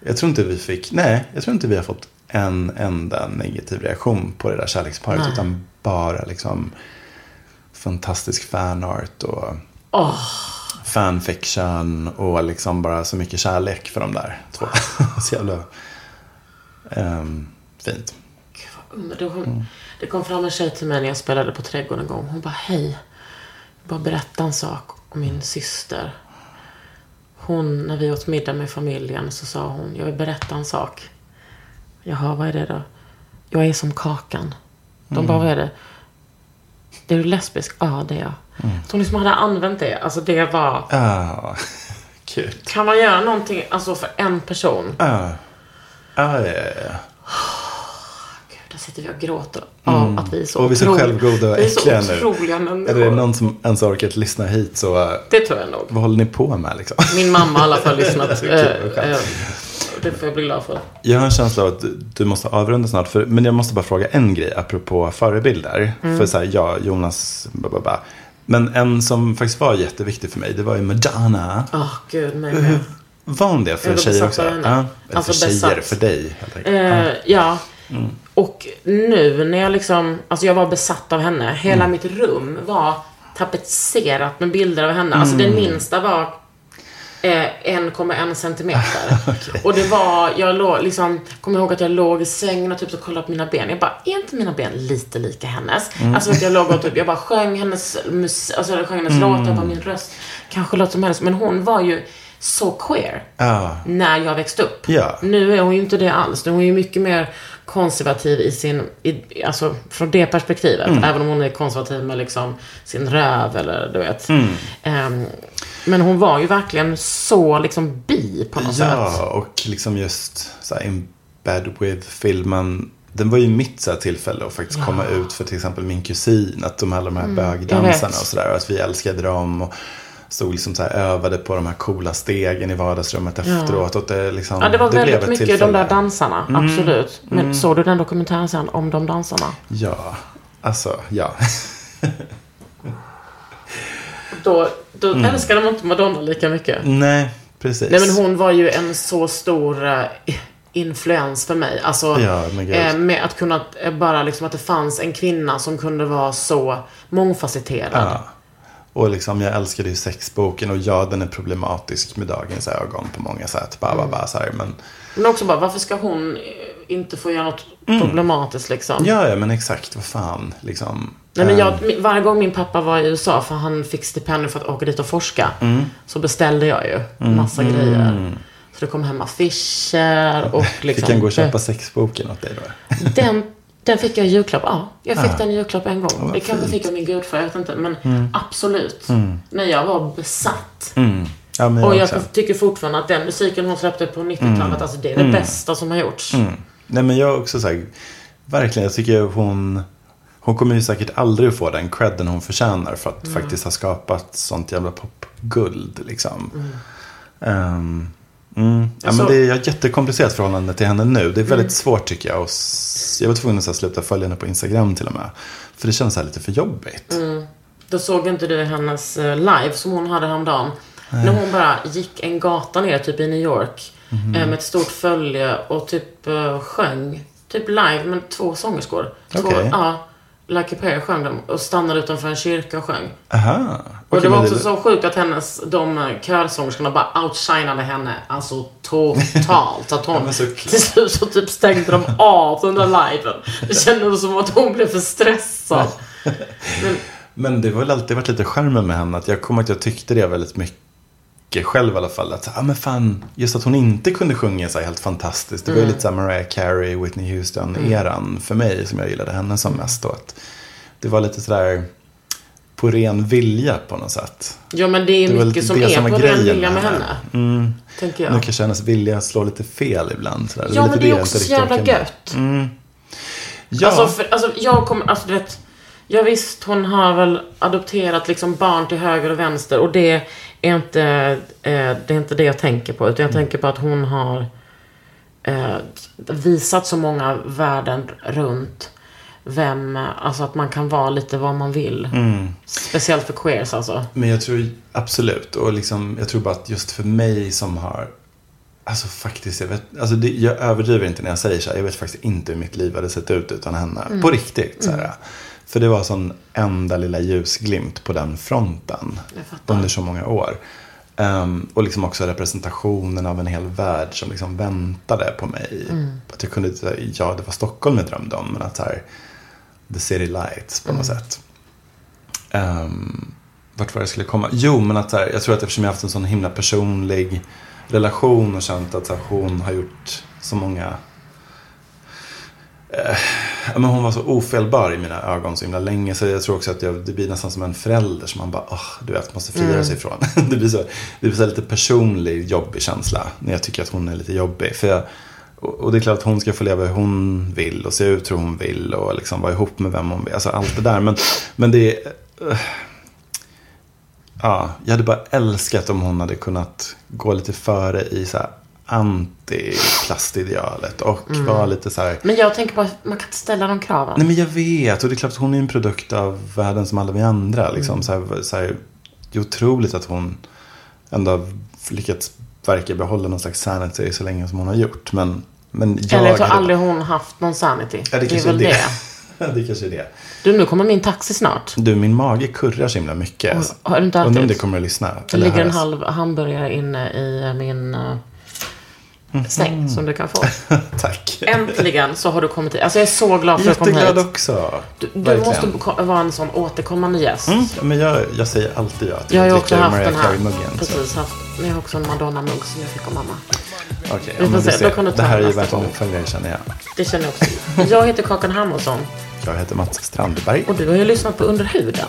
S3: jag tror inte vi fick, nej, jag tror inte vi har fått en enda negativ reaktion på det där kärleksparet.
S1: Nej.
S3: Utan bara liksom fantastisk fanart och fanfiction och liksom bara så mycket kärlek för de där två. *laughs* så jävla ehm, fint.
S1: Men Det, hon, det kom fram en tjej till mig när jag spelade på Trädgården en gång. Hon bara, hej. Jag bara berätta en sak om min syster. Hon, när vi åt middag med familjen så sa hon, jag vill berätta en sak. Jaha, vad är det då? Jag är som Kakan. De bara, vad är det? Är du lesbisk? Ja, det är jag. Så hon liksom hade använt det. Alltså det var...
S3: Ah, *laughs* kul.
S1: Kan man göra någonting alltså för en person?
S3: Ah. Ah, ja, ja, ja.
S1: Sitter vi och gråter av att vi är så
S3: Och vi är så självgoda och äckliga nu. är det någon som ens orkat lyssna hit så eh,
S1: Det tror jag nog.
S3: vad håller ni på med liksom?
S1: Min mamma har i alla fall *laughs* lyssnat. Eh, eh, det får jag bli glad för.
S3: Jag har en känsla av att du- måste avrunda snart. För, men jag måste bara fråga en grej apropå förebilder.
S1: Mm.
S3: För så här, ja, Jonas, ba. Men en som faktiskt var jätteviktig för mig, det var ju Madonna.
S1: Åh, gud, mig med.
S3: var hon det för tjejer också? Ja,
S1: Alltså
S3: för tjejer,
S1: besatt.
S3: för dig helt enkelt.
S1: Ja.
S3: Mm.
S1: Och nu när jag liksom, alltså jag var besatt av henne. Hela
S3: Mm.
S1: mitt rum var tapetserat med bilder av henne. Alltså den minsta var eh, 1,1 centimeter. *laughs* Och det var, jag låg, liksom, kommer ihåg att jag låg i sängen och typ så kollade på mina ben. Jag bara, är inte mina ben lite lika hennes? Alltså att jag låg och typ, jag bara sjöng hennes musik, alltså jag sjöng hennes låtar, jag bara, min röst kanske låter som hennes. Men hon var ju så queer
S3: Ja.
S1: när jag växte upp.
S3: Ja.
S1: Nu är hon ju inte det alls. Nu är hon ju mycket mer konservativ i sin, i, alltså från det perspektivet.
S3: Mm.
S1: Även om hon är konservativ med liksom sin röv eller du vet.
S3: Mm.
S1: Ehm, men hon var ju verkligen så liksom bi på något sätt.
S3: Ja, och liksom just så här, In Bed With-filmen. Den var ju mitt så tillfälle att faktiskt komma ut för till exempel min kusin. Att de alla de här bögdansarna
S1: Mm, vet.
S3: och sådär. Att vi älskade dem. Och stod liksom så här, övade på de här coola stegen i vardagsrummet efteråt. Och det, liksom,
S1: Ja, det var
S3: blev
S1: väldigt mycket de
S3: tillfälle. Mm.
S1: där dansarna. Absolut. Men såg du den dokumentären sen om de dansarna?
S3: Ja, alltså ja. *laughs*
S1: Då, då
S3: Mm.
S1: älskade man inte Madonna lika mycket.
S3: Nej, precis.
S1: Nej men hon var ju en så stor eh, influens för mig. Alltså,
S3: Ja,
S1: eh, med att kunna, eh, bara liksom att det fanns en kvinna som kunde vara så mångfacetterad.
S3: Ja. Och liksom, jag älskade ju sexboken och ja, den är problematisk med dagens ögon på många sätt. Bara, bara, bara så här, men,
S1: Men också bara, varför ska hon eh, inte få göra något problematiskt liksom?
S3: Mm. ja, ja, men exakt, vad fan, liksom.
S1: Nej, men jag,
S3: eh,
S1: mi- varje gång min pappa var i USA, för han fick stipendium för att åka dit och forska,
S3: Mm.
S1: så beställde jag ju massa grejer. Så det kom hem affischer och liksom...
S3: Fick han gå och köpa sexboken åt dig då?
S1: Den, *laughs* den fick jag i julklapp, ja. Jag fick
S3: Ah.
S1: den i julklapp en gång.
S3: vad
S1: det kanske fick jag min gudfar, jag vet inte. Men absolut. När jag var besatt.
S3: Mm. Ja, jag
S1: Och jag
S3: också.
S1: tycker fortfarande att den musiken hon släppte på 90-talet, alltså det är det bästa som har gjorts.
S3: Mm. Nej, men jag också så här, verkligen, jag tycker hon, hon kommer ju säkert aldrig att få den credden hon förtjänar för att faktiskt ha skapat sånt jävla popguld, liksom. Ehm, mm. Ja,
S1: Alltså-
S3: men det är jag har ett jättekomplicerat förhållande till henne nu. Det är väldigt svårt tycker jag. Och jag var tvungen att här, sluta följa henne på Instagram till och med. För det känns så här lite för jobbigt.
S1: Då såg inte du hennes eh, live som hon hade häromdagen. När hon bara gick en gata ner, typ i New York. Eh, Med ett stort följe och typ eh, sjöng. Typ live med två sångerskor. Två. Ja. Lucky Perry sjöng dem och stannade utanför en kyrka och sjöng.
S3: Aha.
S1: Och det var också så sjukt att hennes, de körsångerskorna bara outshinade henne. Alltså totalt. Att *laughs* hon till slut så typ stängde de av den där liven. Det kändes som att hon blev för stressad. Men,
S3: Men det har väl alltid varit lite charmen med henne. Att jag kommer att jag tyckte det väldigt mycket själv i alla fall. Att, ah, men fan, just att hon inte kunde sjunga så här helt fantastiskt. Det var ju lite så Mariah Carey, Whitney Houston-eran för mig. Som jag gillade henne som mest. Och att det var lite sådär på ren vilja på något sätt.
S1: ja men det är
S3: Det
S1: mycket som
S3: det
S1: är
S3: som var
S1: på den
S3: grejen
S1: viljan med henne.
S3: Mm.
S1: Tänker
S3: Nu
S1: jag.
S3: kanske hennes vilja slår lite fel ibland. Sådär.
S1: Ja
S3: lite
S1: men det är också så jävla gött.
S3: Ja,
S1: Alltså, för, alltså jag kommer, alltså du vet. Ja visst, hon har väl adopterat liksom barn till höger och vänster och det är inte, eh, det är inte det jag tänker på. Utan jag tänker på att hon har eh, visat så många världen runt vem, alltså att man kan vara lite vad man vill. Speciellt för queers alltså.
S3: Men jag tror absolut. Och liksom, jag tror bara att just för mig som har Alltså faktiskt, jag, vet, alltså det, jag överdriver inte när jag säger så här. Jag vet faktiskt inte hur mitt liv hade sett ut utan henne.
S1: Mm.
S3: På riktigt. Så här. För det var sån enda lilla ljusglimt på den fronten. Under så många år. Ehm, och liksom också representationen av en hel värld som liksom väntade på mig.
S1: Mm.
S3: Att jag kunde, ja det var Stockholm jag drömde om. Men att så här, the city lights på något
S1: Mm.
S3: sätt. Um, vart var jag skulle komma? Jo, men att så här, jag tror att eftersom jag haft en sån himla personlig relation och känt att så här, hon har gjort så många eh, men hon var så ofelbar i mina ögon så himla länge. Så jag tror också att jag, det blir nästan som en förälder som man bara, oh, du vet, måste frigöra sig ifrån. *laughs* det blir så, det blir så lite personlig, jobbig känsla när jag tycker att hon är lite jobbig. För jag, och, det är klart att hon ska få leva hur hon vill och se ut hur hon vill och liksom vara ihop med vem hon vill. Alltså allt det där. Men, men det är... eh, Ja, jag hade bara älskat om hon hade kunnat gå lite före i så här antiplastidealet och vara lite så här.
S1: Men jag tänker att man kan inte ställa de kraven.
S3: Nej men jag vet och det är klart att hon är en produkt av världen som alla vi andra. Liksom, så här, så här, det är otroligt att hon ändå har lyckats verka behålla någon slags sanity så länge som hon har gjort. Men Men jag...
S1: Eller jag tror aldrig hon haft någon sanity.
S3: Ja, det
S1: det är väl
S3: det.
S1: det. *laughs*
S3: det kanske är det.
S1: Du, nu kommer min taxi snart.
S3: Du, min mage kurrar så himla mycket.
S1: Oj, har du inte
S3: Undrar om
S1: alltid-
S3: det kommer att lyssna.
S1: Det ligger en
S3: höras.
S1: halv hamburgare inne i min uh, säng som du kan få. *laughs*
S3: Tack.
S1: Äntligen så har du kommit hit. Alltså jag är så glad för att du kom
S3: Jätteglad
S1: hit.
S3: också.
S1: Du, du måste vara en sån återkommande gäst.
S3: Mm, men jag, jag säger alltid ja till
S1: Jag
S3: att
S1: också
S3: dricka Mariah. Carey-muggen.
S1: Precis, haft. Men jag har också en Madonna-mugg som jag fick av mamma.
S3: Okej,
S1: får
S3: men
S1: se,
S3: ser.
S1: då kan du ta
S3: Det här är ju värt en uppföljare känner jag.
S1: Det känner jag också. Jag heter Kakan Hermansson
S3: Jag heter Mats Strandberg.
S1: och du har ju lyssnat på Under huden.